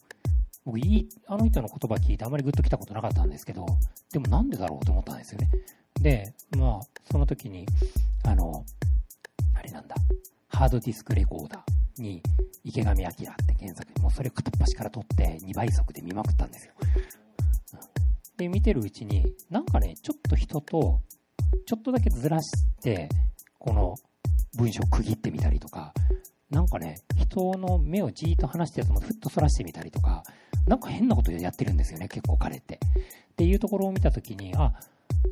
僕いい、あの人の言葉聞いてあまりグッときたことなかったんですけど、でもなんでだろうと思ったんですよね。で、まあ、その時に、あの、あれなんだ、ハードディスクレコーダーに池上彰って検索、もうそれを片っ端から取って2倍速で見まくったんですよ。で、見てるうちに、なんかね、ちょっと人と、ちょっとだけずらして、この文章を区切ってみたりとか、なんかね、人の目をじーっと離してるとふっと反らしてみたりとか、なんか変なことやってるんですよね、結構彼って。っていうところを見たときに、あ、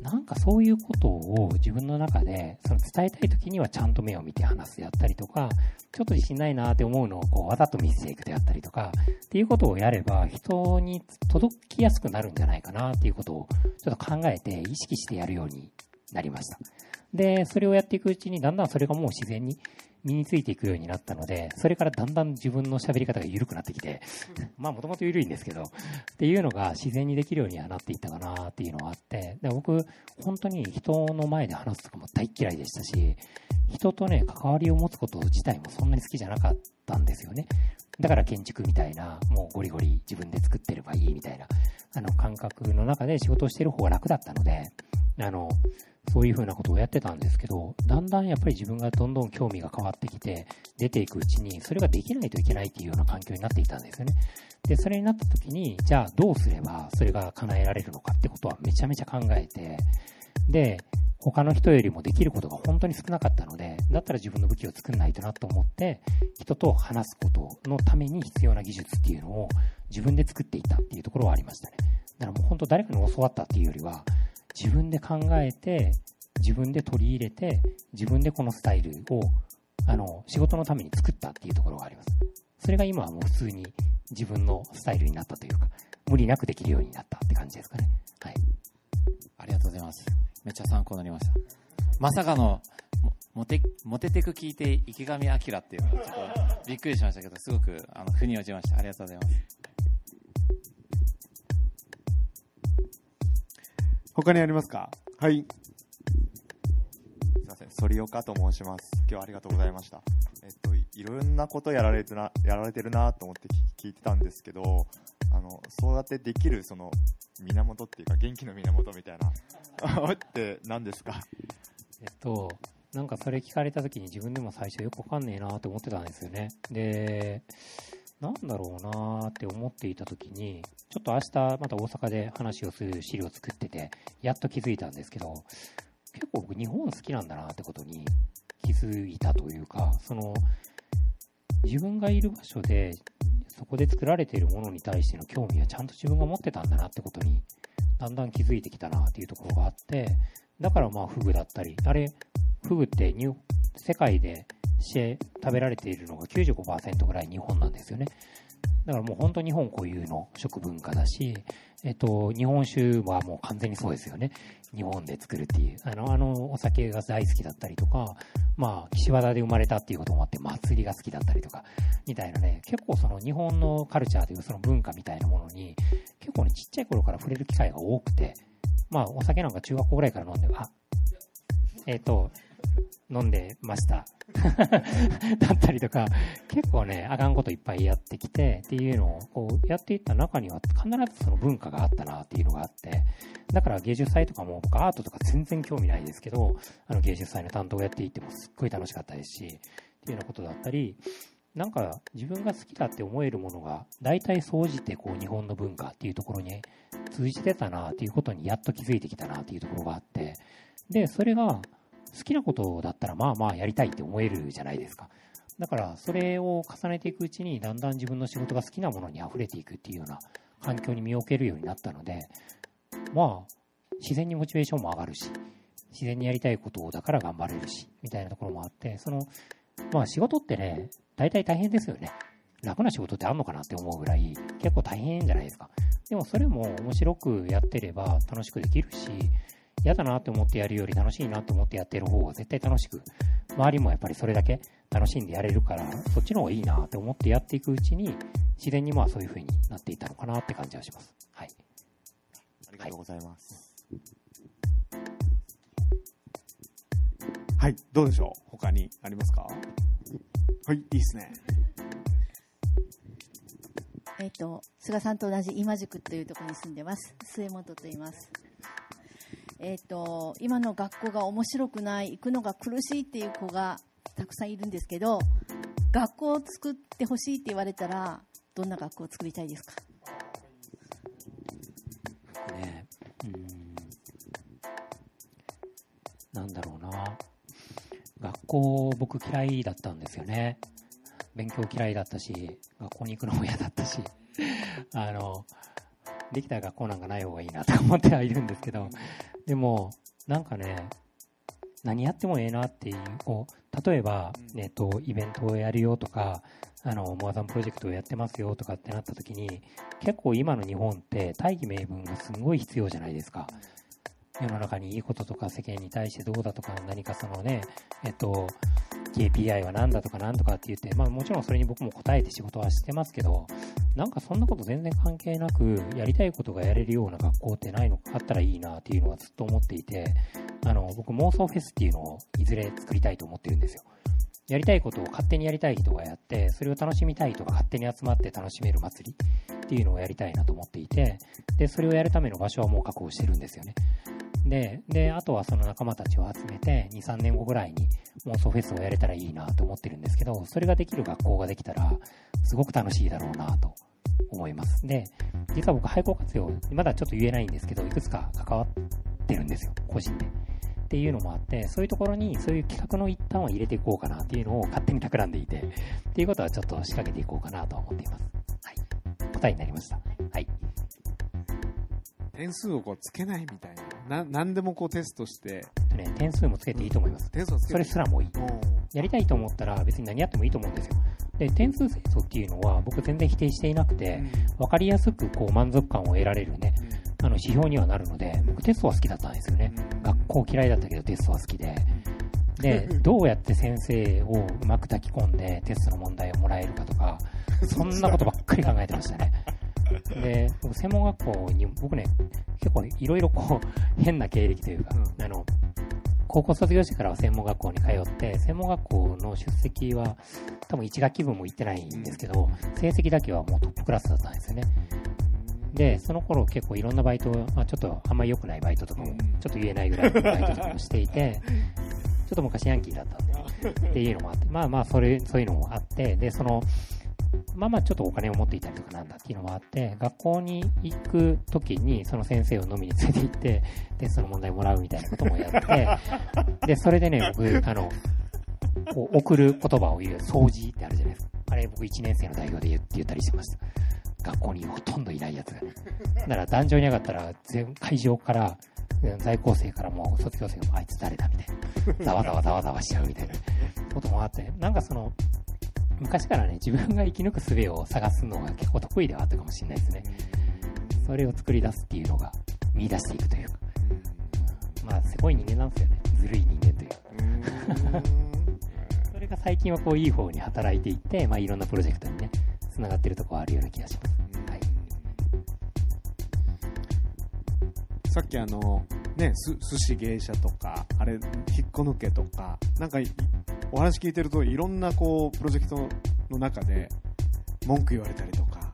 なんかそういうことを自分の中で、その伝えたいときにはちゃんと目を見て話すであったりとか、ちょっと自信ないなって思うのをこうわざと見せていくであったりとか、っていうことをやれば人に届きやすくなるんじゃないかなっていうことをちょっと考えて意識してやるようになりました。で、それをやっていくうちにだんだんそれがもう自然に身についていくようになったので、それからだんだん自分の喋り方が緩くなってきて、まあもともと緩いんですけど、っていうのが自然にできるようにはなっていったかなっていうのがあって、で僕、本当に人の前で話すとかも大嫌いでしたし、人とね、関わりを持つこと自体もそんなに好きじゃなかったんですよね。だから建築みたいな、もうゴリゴリ自分で作ってればいいみたいな、あの感覚の中で仕事をしてる方が楽だったので、あの、そういうふうなことをやってたんですけど、だんだんやっぱり自分がどんどん興味が変わってきて、出ていくうちに、それができないといけないっていうような環境になっていたんですよね。で、それになった時に、じゃあどうすればそれが叶えられるのかってことはめちゃめちゃ考えて、で、他の人よりもできることが本当に少なかったので、だったら自分の武器を作んないとなと思って、人と話すことのために必要な技術っていうのを自分で作っていったっていうところはありましたね。だからもう本当誰かに教わったっていうよりは、自分で考えて、自分で取り入れて、自分でこのスタイルを、あの、仕事のために作ったっていうところがあります。それが今はもう普通に自分のスタイルになったというか、無理なくできるようになったって感じですかね。はい。ありがとうございます。めっちゃ参考になりました。まさかの、モテ、モテテク聞いて池上彰っていうのはちょっとびっくりしましたけど、すごく、あの、腑に落ちました。ありがとうございます。他にありますか？はい。すいません、反岡と申します。今日はありがとうございました。えっと、いいろんなことやられてな、やられてるなと思って聞聞いてたんですけど、あの、そうやってできる、その、源っていうか、元気の源みたいな、って何ですか？えっと、なんかそれ聞かれた時に自分でも最初よくわかんねえなと思ってたんですよね。で、なんだろうなーって思っていた時に、ちょっと明日また大阪で話をする資料を作ってて、やっと気づいたんですけど、結構僕日本好きなんだなってことに気づいたというか、その、自分がいる場所で、そこで作られているものに対しての興味はちゃんと自分が持ってたんだなってことに、だんだん気づいてきたなっていうところがあって、だからまあフグだったり、あれ、フグって世界でして食べられているのが95%ぐらい日本なんですよね。だからもう本当日本固有の食文化だし、えっと、日本酒はもう完全にそうですよね。日本で作るっていう。あの、あの、お酒が大好きだったりとか、まあ、岸和田で生まれたっていうこともあって、祭りが好きだったりとか、みたいなね、結構その日本のカルチャーというその文化みたいなものに、結構ね、ちっちゃい頃から触れる機会が多くて、まあ、お酒なんか中学校ぐらいから飲んで、あ、えっ、と、飲んでました。だったりとか、結構ね、あかんこといっぱいやってきてっていうのをこうやっていった中には必ずその文化があったなっていうのがあって、だから芸術祭とかも僕アートとか全然興味ないですけど、あの芸術祭の担当をやっていってもすっごい楽しかったですし、っていうようなことだったり、なんか自分が好きだって思えるものが大体総じてこう日本の文化っていうところに通じてたなっていうことにやっと気づいてきたなっていうところがあって、で、それが好きなことだったらまあまあやりたいって思えるじゃないですか。だからそれを重ねていくうちにだんだん自分の仕事が好きなものに溢れていくっていうような環境に身を置けるようになったので、まあ自然にモチベーションも上がるし、自然にやりたいことだから頑張れるし、みたいなところもあって、その、まあ仕事ってね、大体大変ですよね。楽な仕事ってあんのかなって思うぐらい、結構大変じゃないですか。でもそれも面白くやってれば楽しくできるし、嫌だなって思ってやるより楽しいなって思ってやってる方が絶対楽しく、周りもやっぱりそれだけ楽しんでやれるから、そっちの方がいいなって思ってやっていくうちに、自然にまあそういう風になっていったのかなって感じはします。はい。ありがとうございます。はい、どうでしょう？他にありますか？はい、いいですね。えっ、と、菅さんと同じ今宿というところに住んでます。末本と言います。えっ、と、今の学校が面白くない、行くのが苦しいっていう子がたくさんいるんですけど、学校を作ってほしいって言われたら、どんな学校を作りたいですか？ね。うん。なんだろうな。学校僕嫌いだったんですよね。勉強嫌いだったし学校に行くのも嫌だったし。あのできた学校なんかない方がいいなと思ってはいるんですけど。でもなんかね何やってもええなっていうこう例えば、えっとイベントをやるよとかあのモアザンプロジェクトをやってますよとかってなった時に結構今の日本って大義名分がすごい必要じゃないですか。世の中にいいこととか世間に対してどうだとか何かそのね、えっと、KPI は何だとか何とかって言って、まあもちろんそれに僕も答えて仕事はしてますけど、なんかそんなこと全然関係なく、やりたいことがやれるような学校ってないのか、あったらいいなっていうのはずっと思っていて、あの、僕妄想フェスっていうのをいずれ作りたいと思ってるんですよ。やりたいことを勝手にやりたい人がやって、それを楽しみたい人が勝手に集まって楽しめる祭りっていうのをやりたいなと思っていて、で、それをやるための場所はもう確保してるんですよね。で、で、あとはその仲間たちを集めて、2、3年後ぐらいに妄想フェスをやれたらいいなと思ってるんですけど、それができる学校ができたら、すごく楽しいだろうなと思います。で、実は僕、廃校活用、まだちょっと言えないんですけど、いくつか関わってるんですよ、個人で。っていうのもあって、そういうところにそういう企画の一端を入れていこうかなっていうのを勝手に企んでいて、っていうことはちょっと仕掛けていこうかなと思っています。はい。答えになりました。はい。点数をこうつけないみたいな。な、なんでもこうテストして、ね、点数もつけていいと思います。点数をつけそれすらもいい。やりたいと思ったら別に何やってもいいと思うんですよ。で、点数清掃っていうのは僕全然否定していなくて、わかりやすくこう満足感を得られるね、あの指標にはなるので、僕テストは好きだったんですよね。学校嫌いだったけどテストは好きで。で、どうやって先生をうまく炊き込んでテストの問題をもらえるかとか、そんなことばっかり考えてましたね。で、僕専門学校に、僕ね、結構いろいろこう、変な経歴というか、うんあの、高校卒業してからは専門学校に通って、専門学校の出席は多分1学期分も行ってないんですけど、成績だけはもうトップクラスだったんですよね。で、その頃結構いろんなバイト、まあ、ちょっとあんまり良くないバイトとかも、ちょっと言えないぐらいのバイトとかもしていて、ちょっと昔ヤンキーだったんで、っていうのもあって、まあまあ、それ、そういうのもあって、で、その、まあまあちょっとお金を持っていたりとかなんだっていうのもあって、学校に行く時にその先生を飲みに連れて行って、テストの問題もらうみたいなこともやって、で、それでね、僕、あの、こう送る言葉を言う、掃除ってあるじゃないですか。あれ僕1年生の代表で言って言ったりしてました。学校にほとんどいないやつがね。だから壇上に上がったら、全会場から、うん在校生からもう卒業生もあいつ誰だみたいな。ざわざわざわざわしちゃうみたいなこともあって、なんかその、昔からね、自分が生き抜く術を探すのが結構得意ではあったかもしれないですね。それを作り出すっていうのが見出していくというか。まあ、すごい人間なんですよね。ずるい人間というか。それが最近はこういい方に働いていって、まあいろんなプロジェクトにね、繋がってるところあるような気がします。はい。さっきあの、ね、す寿司芸者とか、あれ、引っこ抜けとか、なんかい、お話聞いてるといろんなこう、プロジェクトの中で文句言われたりとか、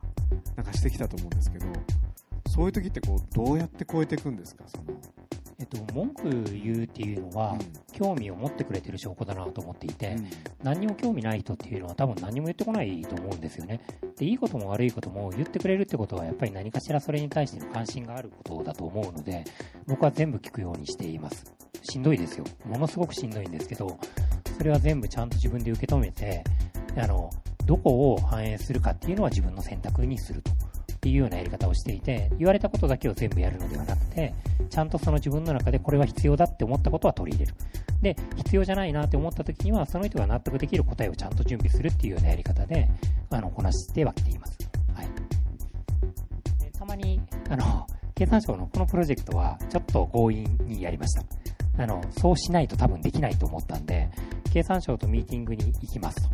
なんかしてきたと思うんですけど、そういう時ってこう、どうやって超えていくんですか？その、えっと、文句言うっていうのは、興味を持ってくれてる証拠だなと思っていて、何にも興味ない人っていうのは多分何も言ってこないと思うんですよね。で、いいことも悪いことも言ってくれるってことはやっぱり何かしらそれに対しての関心があることだと思うので、僕は全部聞くようにしています。しんどいですよ。ものすごくしんどいんですけど、それは全部ちゃんと自分で受け止めて、あの、どこを反映するかっていうのは自分の選択にすると。っていうようなやり方をしていて、言われたことだけを全部やるのではなくて、ちゃんとその自分の中でこれは必要だって思ったことは取り入れる。で、必要じゃないなって思った時には、その人が納得できる答えをちゃんと準備するっていうようなやり方で、あの、こなしてはきています。はい。でたまに、あの、経産省のこのプロジェクトは、ちょっと強引にやりました。あの、そうしないと多分できないと思ったんで、経産省とミーティングに行きますと。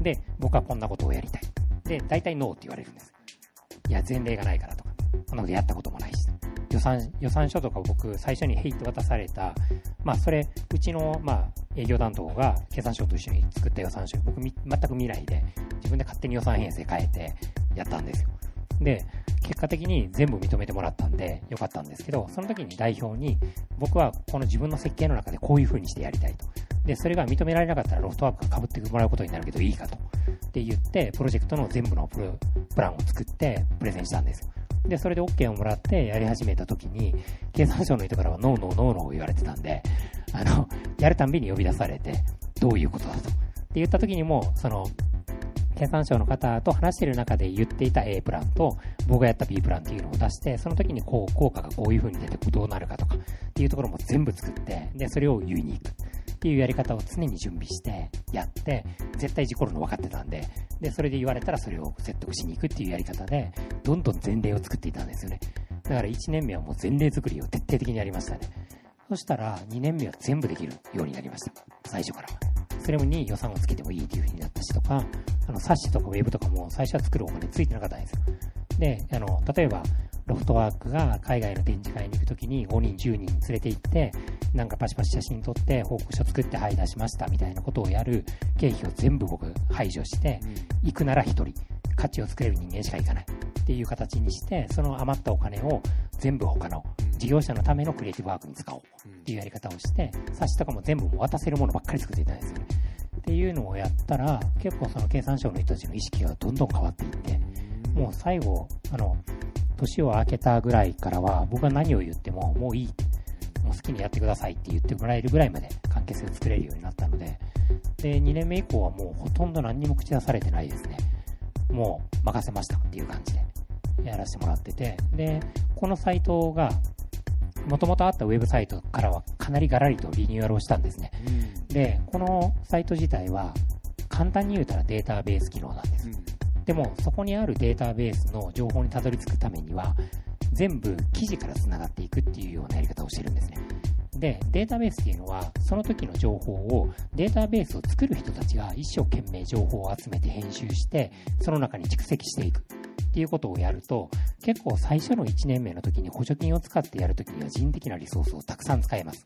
で、僕はこんなことをやりたい。で、大体ノーって言われるんです。いや、前例がないからとか、こんなことやったこともないし。予算、予算書とかを僕、最初にヘイって渡された、まあ、それ、うちの、まあ、営業担当が経産省と一緒に作った予算書、僕、全く見ないで、自分で勝手に予算編成変えてやったんですよ。で、結果的に全部認めてもらったんで、よかったんですけど、その時に代表に、僕はこの自分の設計の中でこういう風にしてやりたいと。で、それが認められなかったらロフトワークが被ってもらうことになるけどいいかと。って言って、プロジェクトの全部のプロプランを作って、プレゼンしたんですよ。で、それで OK をもらってやり始めた時に、経産省の人からはノーノーノーノー言われてたんで、あの、やるたんびに呼び出されて、どういうことだと。って言った時にも、その、経産省の方と話している中で言っていた A プランと、僕がやった B プランっていうのを出して、その時にこう、効果がこういう風に出てどうなるかとか、っていうところも全部作って、で、それを言いに行く。っていうやり方を常に準備して、やって、絶対事故るの分かってたんで、で、それで言われたらそれを説得しに行くっていうやり方で、どんどん前例を作っていたんですよね。だから1年目はもう前例作りを徹底的にやりましたね。そしたら2年目は全部できるようになりました。最初から。それに予算をつけてもいいというふうになったしとか、あの、冊子とかウェブとかも最初は作るお金ついてなかったんですよ。で、あの、例えば、ロフトワークが海外の展示会に行くときに5人、10人連れて行って、なんかパシパシ写真撮って報告書作ってはい出しましたみたいなことをやる経費を全部僕排除して、行くなら1人、価値を作れる人間しか行かない。っていう形にして、その余ったお金を全部他の事業者のためのクリエイティブワークに使おう。っていうやり方をして、冊子とかも全部渡せるものばっかり作っていたんですよね。っていうのをやったら、結構その経産省の人たちの意識がどんどん変わっていって、もう最後、あの、年を明けたぐらいからは、僕が何を言っても、もういいもう好きにやってくださいって言ってもらえるぐらいまで関係性を作れるようになったので、で、2年目以降はもうほとんど何にも口出されてないですね。もう任せましたっていう感じでやらせてもらってて、で、このサイトが、もともとあったウェブサイトからはかなりガラリとリニューアルをしたんですね。で、このサイト自体は、簡単に言うたらデータベース機能なんです。でも、そこにあるデータベースの情報にたどり着くためには、全部記事から繋がっていくっていうようなやり方をしてるんですね。で、データベースっていうのは、その時の情報を、データベースを作る人たちが一生懸命情報を集めて編集して、その中に蓄積していくっていうことをやると、結構最初の1年目の時に補助金を使ってやる時には人的なリソースをたくさん使えます。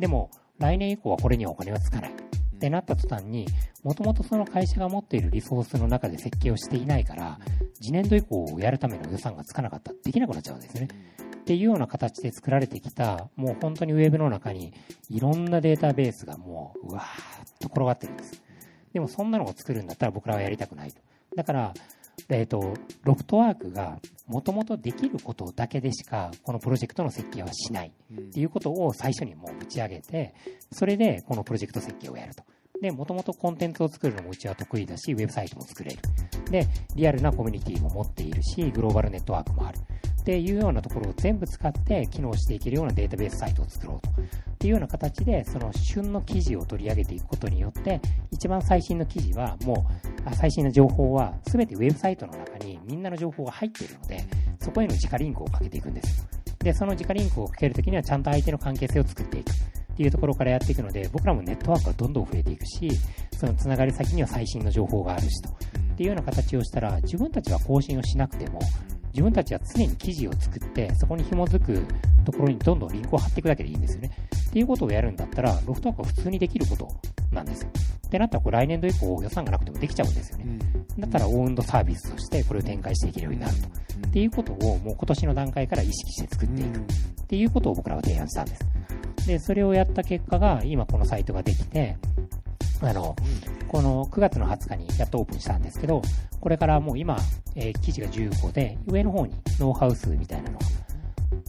でも、来年以降はこれにはお金はつかない。ってなった途端に、もともとその会社が持っているリソースの中で設計をしていないから、次年度以降をやるための予算がつかなかった、できなくなっちゃうんですね。っていうような形で作られてきた、もう本当にウェブの中にいろんなデータベースがもう、うわーっと転がってるんです。でもそんなのを作るんだったら僕らはやりたくないと。だから、えっ、と、ロフトワークがもともとできることだけでしか、このプロジェクトの設計はしないっていうことを最初にもう打ち上げて、それでこのプロジェクト設計をやると。で、もともとコンテンツを作るのもうちは得意だし、ウェブサイトも作れる。で、リアルなコミュニティも持っているし、グローバルネットワークもある。っていうようなところを全部使って機能していけるようなデータベースサイトを作ろうと。っていうような形で、その旬の記事を取り上げていくことによって、一番最新の記事はもう、最新の情報は全てウェブサイトの中にみんなの情報が入っているので、そこへの直リンクをかけていくんです。で、その直リンクをかけるときにはちゃんと相手の関係性を作っていく。っていうところからやっていくので、僕らもネットワークがどんどん増えていくし、そのつながり先には最新の情報があるしと。っていうような形をしたら、自分たちは更新をしなくても、自分たちは常に記事を作って、そこに紐づくところにどんどんリンクを貼っていくだけでいいんですよね。っていうことをやるんだったら、ロフトワークは普通にできることなんですよ。ってなったら、これ来年度以降予算がなくてもできちゃうんですよね。だったら、オウンドサービスとしてこれを展開していけるようになると。っていうことをもう今年の段階から意識して作っていく。っていうことを僕らは提案したんです。で、それをやった結果が、今このサイトができて、あの、この9月の20日にやっとオープンしたんですけど、これからもう今、えー記事が15で、上の方にノウハウ数みたいなのが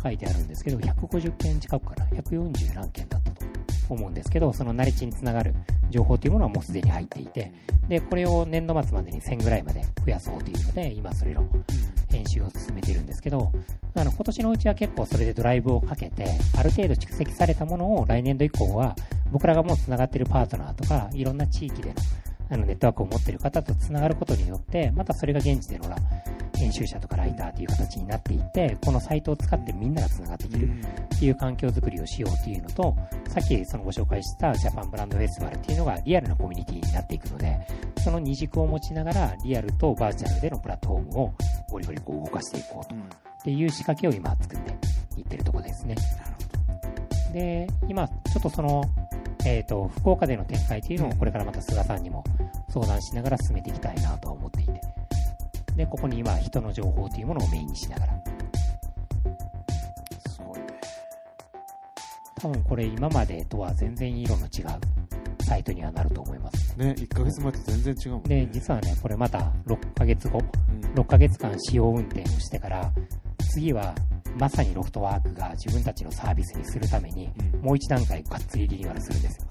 書いてあるんですけど、150件近くかな、140何件だったと。思うんですけど、そのナレッジにつながる情報というものはもうすでに入っていて、で、これを年度末までに1000ぐらいまで増やそうというので、今それの編集を進めているんですけど、あの、今年のうちは結構それでドライブをかけて、ある程度蓄積されたものを来年度以降は、僕らがもうつながっているパートナーとか、いろんな地域での、あの、ネットワークを持っている方と繋がることによって、またそれが現地での編集者とかライターという形になっていって、このサイトを使ってみんなが繋がっていけるっていう環境づくりをしようっていうのと、さっきそのご紹介したジャパンブランドフェスティバルっていうのがリアルなコミュニティになっていくので、その二軸を持ちながら、リアルとバーチャルでのプラットフォームをゴリゴリこう動かしていこうと。っていう仕掛けを今作っていってるところですね。で、今、ちょっとその、えっ、と、福岡での展開っていうのをこれからまた菅さんにも相談しながら進めていきたいなとは思っていて。で、ここに今、人の情報というものをメインにしながら。すごいね。多分これ今までとは全然色の違うサイトにはなると思います。ね、1ヶ月前と全然違うもんね。で、実はね、これまた6ヶ月後、うん6ヶ月間使用運転をしてから、次はまさにロフトワークが自分たちのサービスにするために、もう一段階がっつりリニューアルするんですよ。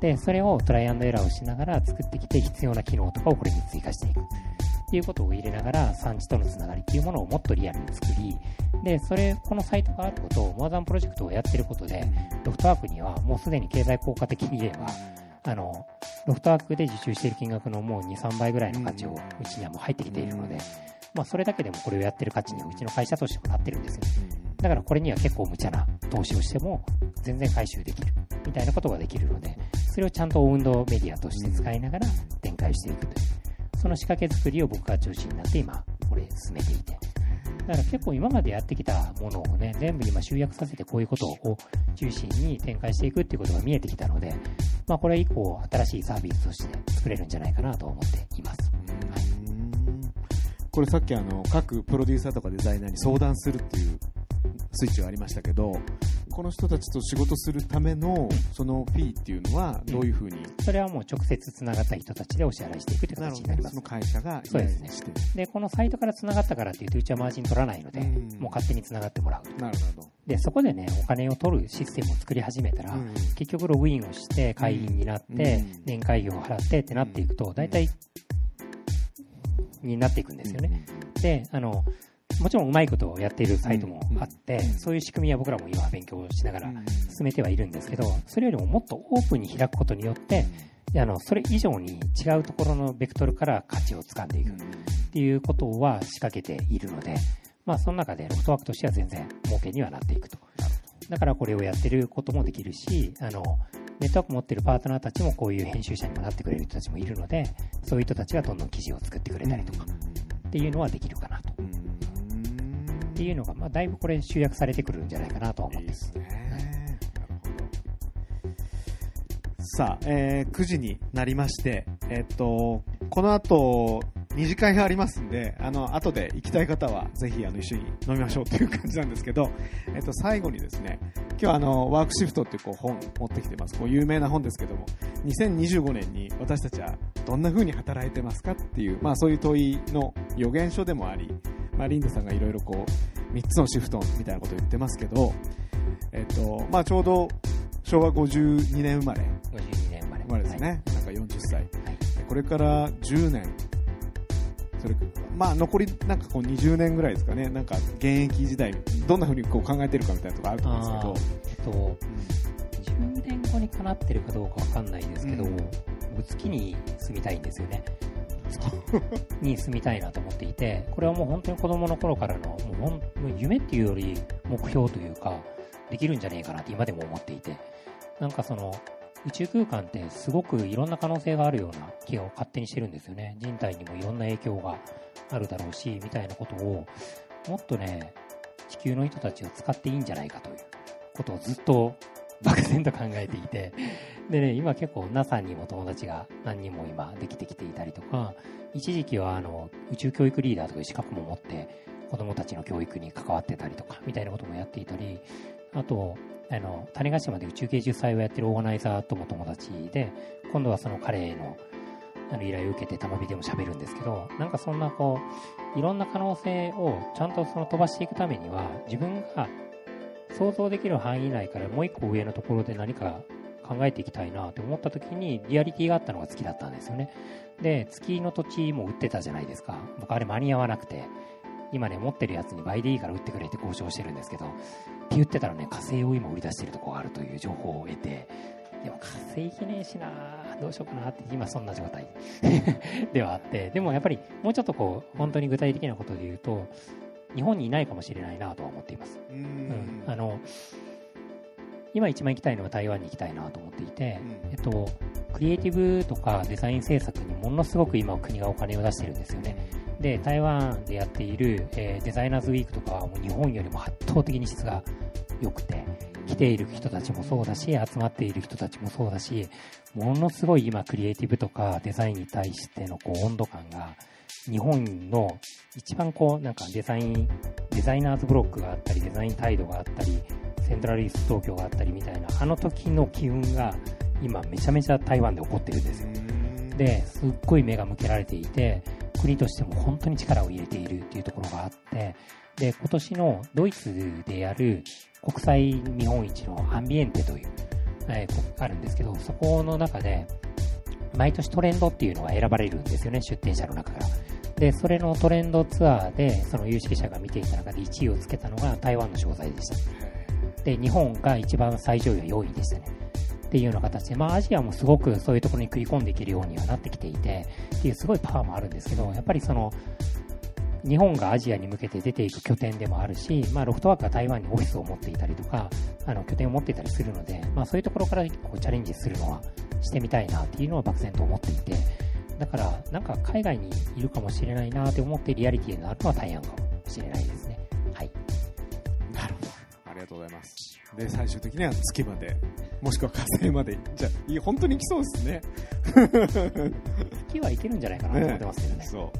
で、それをトライアンドエラーをしながら作ってきて必要な機能とかをこれに追加していく。っていうことを入れながら、産地とのつながりっていうものをもっとリアルに作り、で、それ、このサイトがあることを、モアザンプロジェクトをやってることで、ロフトワークにはもうすでに経済効果的に言えば、あの、ロフトワークで受注している金額のもう2、3倍ぐらいの価値をうちにはもう入ってきているので、まあそれだけでもこれをやってる価値にはうちの会社としてもなってるんですよ。だからこれには結構無茶な投資をしても全然回収できるみたいなことができるので、それをちゃんとオウンドメディアとして使いながら展開していくという、その仕掛け作りを僕が中心になって今、これ進めていて。だから結構今までやってきたものをね、全部今集約させてこういうことを中心に展開していくっていうことが見えてきたので、まあこれ以降新しいサービスとして作れるんじゃないかなと思っています。これさっきあの各プロデューサーとかデザイナーに相談するっていうスイッチがありましたけどこの人たちと仕事するためのそのフィーっていうのはどういうふうに、それはもう直接つながった人たちでお支払いしていくという形になります。その。会社がそうですね。で、このサイトからつながったからっていうと、うちはマージン取らないので、うん。もう勝手につながってもらう。なるほど、で、そこでね、お金を取るシステムを作り始めたら、うん。結局ログインをして会員になって、うん。年会費を払ってってなっていくと、大体、になっていくんですよね。で、あの、もちろんうまいことをやっているサイトもあって、うんそういう仕組みは僕らも今勉強しながらうん進めてはいるんですけど、それよりももっとオープンに開くことによって、あの、それ以上に違うところのベクトルから価値を掴んでいくっていうことは仕掛けているので、まあその中でロフトワークとしては全然儲けにはなっていくと。だからこれをやってることもできるし、あの、ネットワーク持ってるパートナーたちもこういう編集者にもなってくれる人たちもいるので、そういう人たちがどんどん記事を作ってくれたりとかっていうのはできるかなと。っていうのが、まあだいぶこれ集約されてくるんじゃないかなとは思ってます。さあ、えー9時になりまして、えっと、この後、二次会がありますんで、あの、後で行きたい方は、ぜひ、あの、一緒に飲みましょうという感じなんですけど、えっと、最後にですね、今日あの、ワークシフトっていうこう本持ってきてます。こう有名な本ですけども、2025年に私たちはどんな風に働いてますかっていう、まあそういう問いの予言書でもあり、まあリンダさんがいろいろこう、3つのシフトみたいなことを言ってますけど、えっと、まあちょうど昭和52年生まれ、52年生まれ。生まれですね。なんか40歳。はい。これから10年、それかまあ残りなんかこう20年ぐらいですかね、なんか現役時代、どんな風にこう考えてるかみたいなところあると思うんですけど、えっと、10年後にかなってるかどうかわかんないですけど、うん。僕月に住みたいんですよね。月に住みたいなと思っていて、これはもう本当に子供の頃からの、もうほん夢っていうより目標というか、できるんじゃねえかなって今でも思っていて、なんかその、宇宙空間ってすごくいろんな可能性があるような気を勝手にしてるんですよね。人体にもいろんな影響があるだろうし、みたいなことを、もっとね、地球の人たちを使っていいんじゃないかということをずっと漠然と考えていて、でね、今結構 NASA にも友達が何人も今できてきていたりとか、一時期はあの宇宙教育リーダーという資格も持って子供たちの教育に関わってたりとか、みたいなこともやっていたり、あと、あの、種子島で宇宙芸術祭をやってるオーガナイザーとも友達で、今度はその彼のあの依頼を受けてたまびでも喋るんですけど、なんかそんなこう、いろんな可能性をちゃんとその飛ばしていくためには、自分が想像できる範囲内からもう一個上のところで何か考えていきたいなって思った時にリアリティがあったのが月だったんですよね。で、月の土地も売ってたじゃないですか。僕あれ間に合わなくて、今ね、持ってるやつに倍でいいから売ってくれって交渉してるんですけど、って言ってたらね、火星を今売り出してるとこがあるという情報を得て、でも火星行けねえしなどうしようかなって、今そんな状態。ではあって、でもやっぱりもうちょっとこう、本当に具体的なことで言うと、日本にいないかもしれないなとは思っています。ううんん、あの今一番行きたいのは台湾に行きたいなと思っていて、うんえっと、クリエイティブとかデザイン制作にものすごく今国がお金を出してるんですよね。で、台湾でやっている、えーデザイナーズウィークとかはもう日本よりも圧倒的に質が良くて、来ている人たちもそうだし、集まっている人たちもそうだし、ものすごい今クリエイティブとかデザインに対してのこう温度感が、日本の一番こうなんかデザイン、デザイナーズブロックがあったり、デザイン態度があったり、セントラルイースト東京があったりみたいな、あの時の機運が今めちゃめちゃ台湾で起こってるんですよ。で、すっごい目が向けられていて、国としても本当に力を入れているっていうところがあって、で、今年のドイツでやる国際見本市のアンビエンテという、えーこあるんですけど、そこの中で、毎年トレンドっていうのが選ばれるんですよね、出展者の中から。で、それのトレンドツアーで、その有識者が見ていた中で1位をつけたのが台湾の商材でした。で、日本が一番最上位は4位でしたね。っていうような形で、まあアジアもすごくそういうところに食い込んでいけるようにはなってきていて、っていうすごいパワーもあるんですけど、やっぱりその、日本がアジアに向けて出ていく拠点でもあるし、まあ、ロフトワークが台湾にオフィスを持っていたりとか、あの拠点を持っていたりするので、まあ、そういうところからこうチャレンジするのはしてみたいなっていうのを漠然と思っていて、だから、なんか海外にいるかもしれないなって思ってリアリティになるのは大安かもしれないですね。はい。りがとうございます。で、最終的には月まで、もしくは火星まで、じゃあ、いい本当に来そうですね。月はいけるんじゃないかなと思ってますけどね。そう。はい。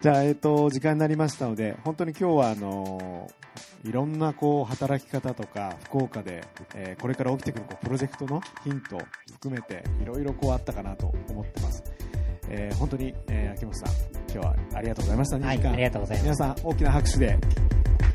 じゃあ、えっ、と、時間になりましたので、本当に今日は、あのーいろんなこう働き方とか福岡で、えーこれから起きてくるこうプロジェクトのヒントを含めていろいろこうあったかなと思ってます、えー本当に、えー秋元さん今日はありがとうございました2はい、ありがとうございます皆。さん大きな拍手で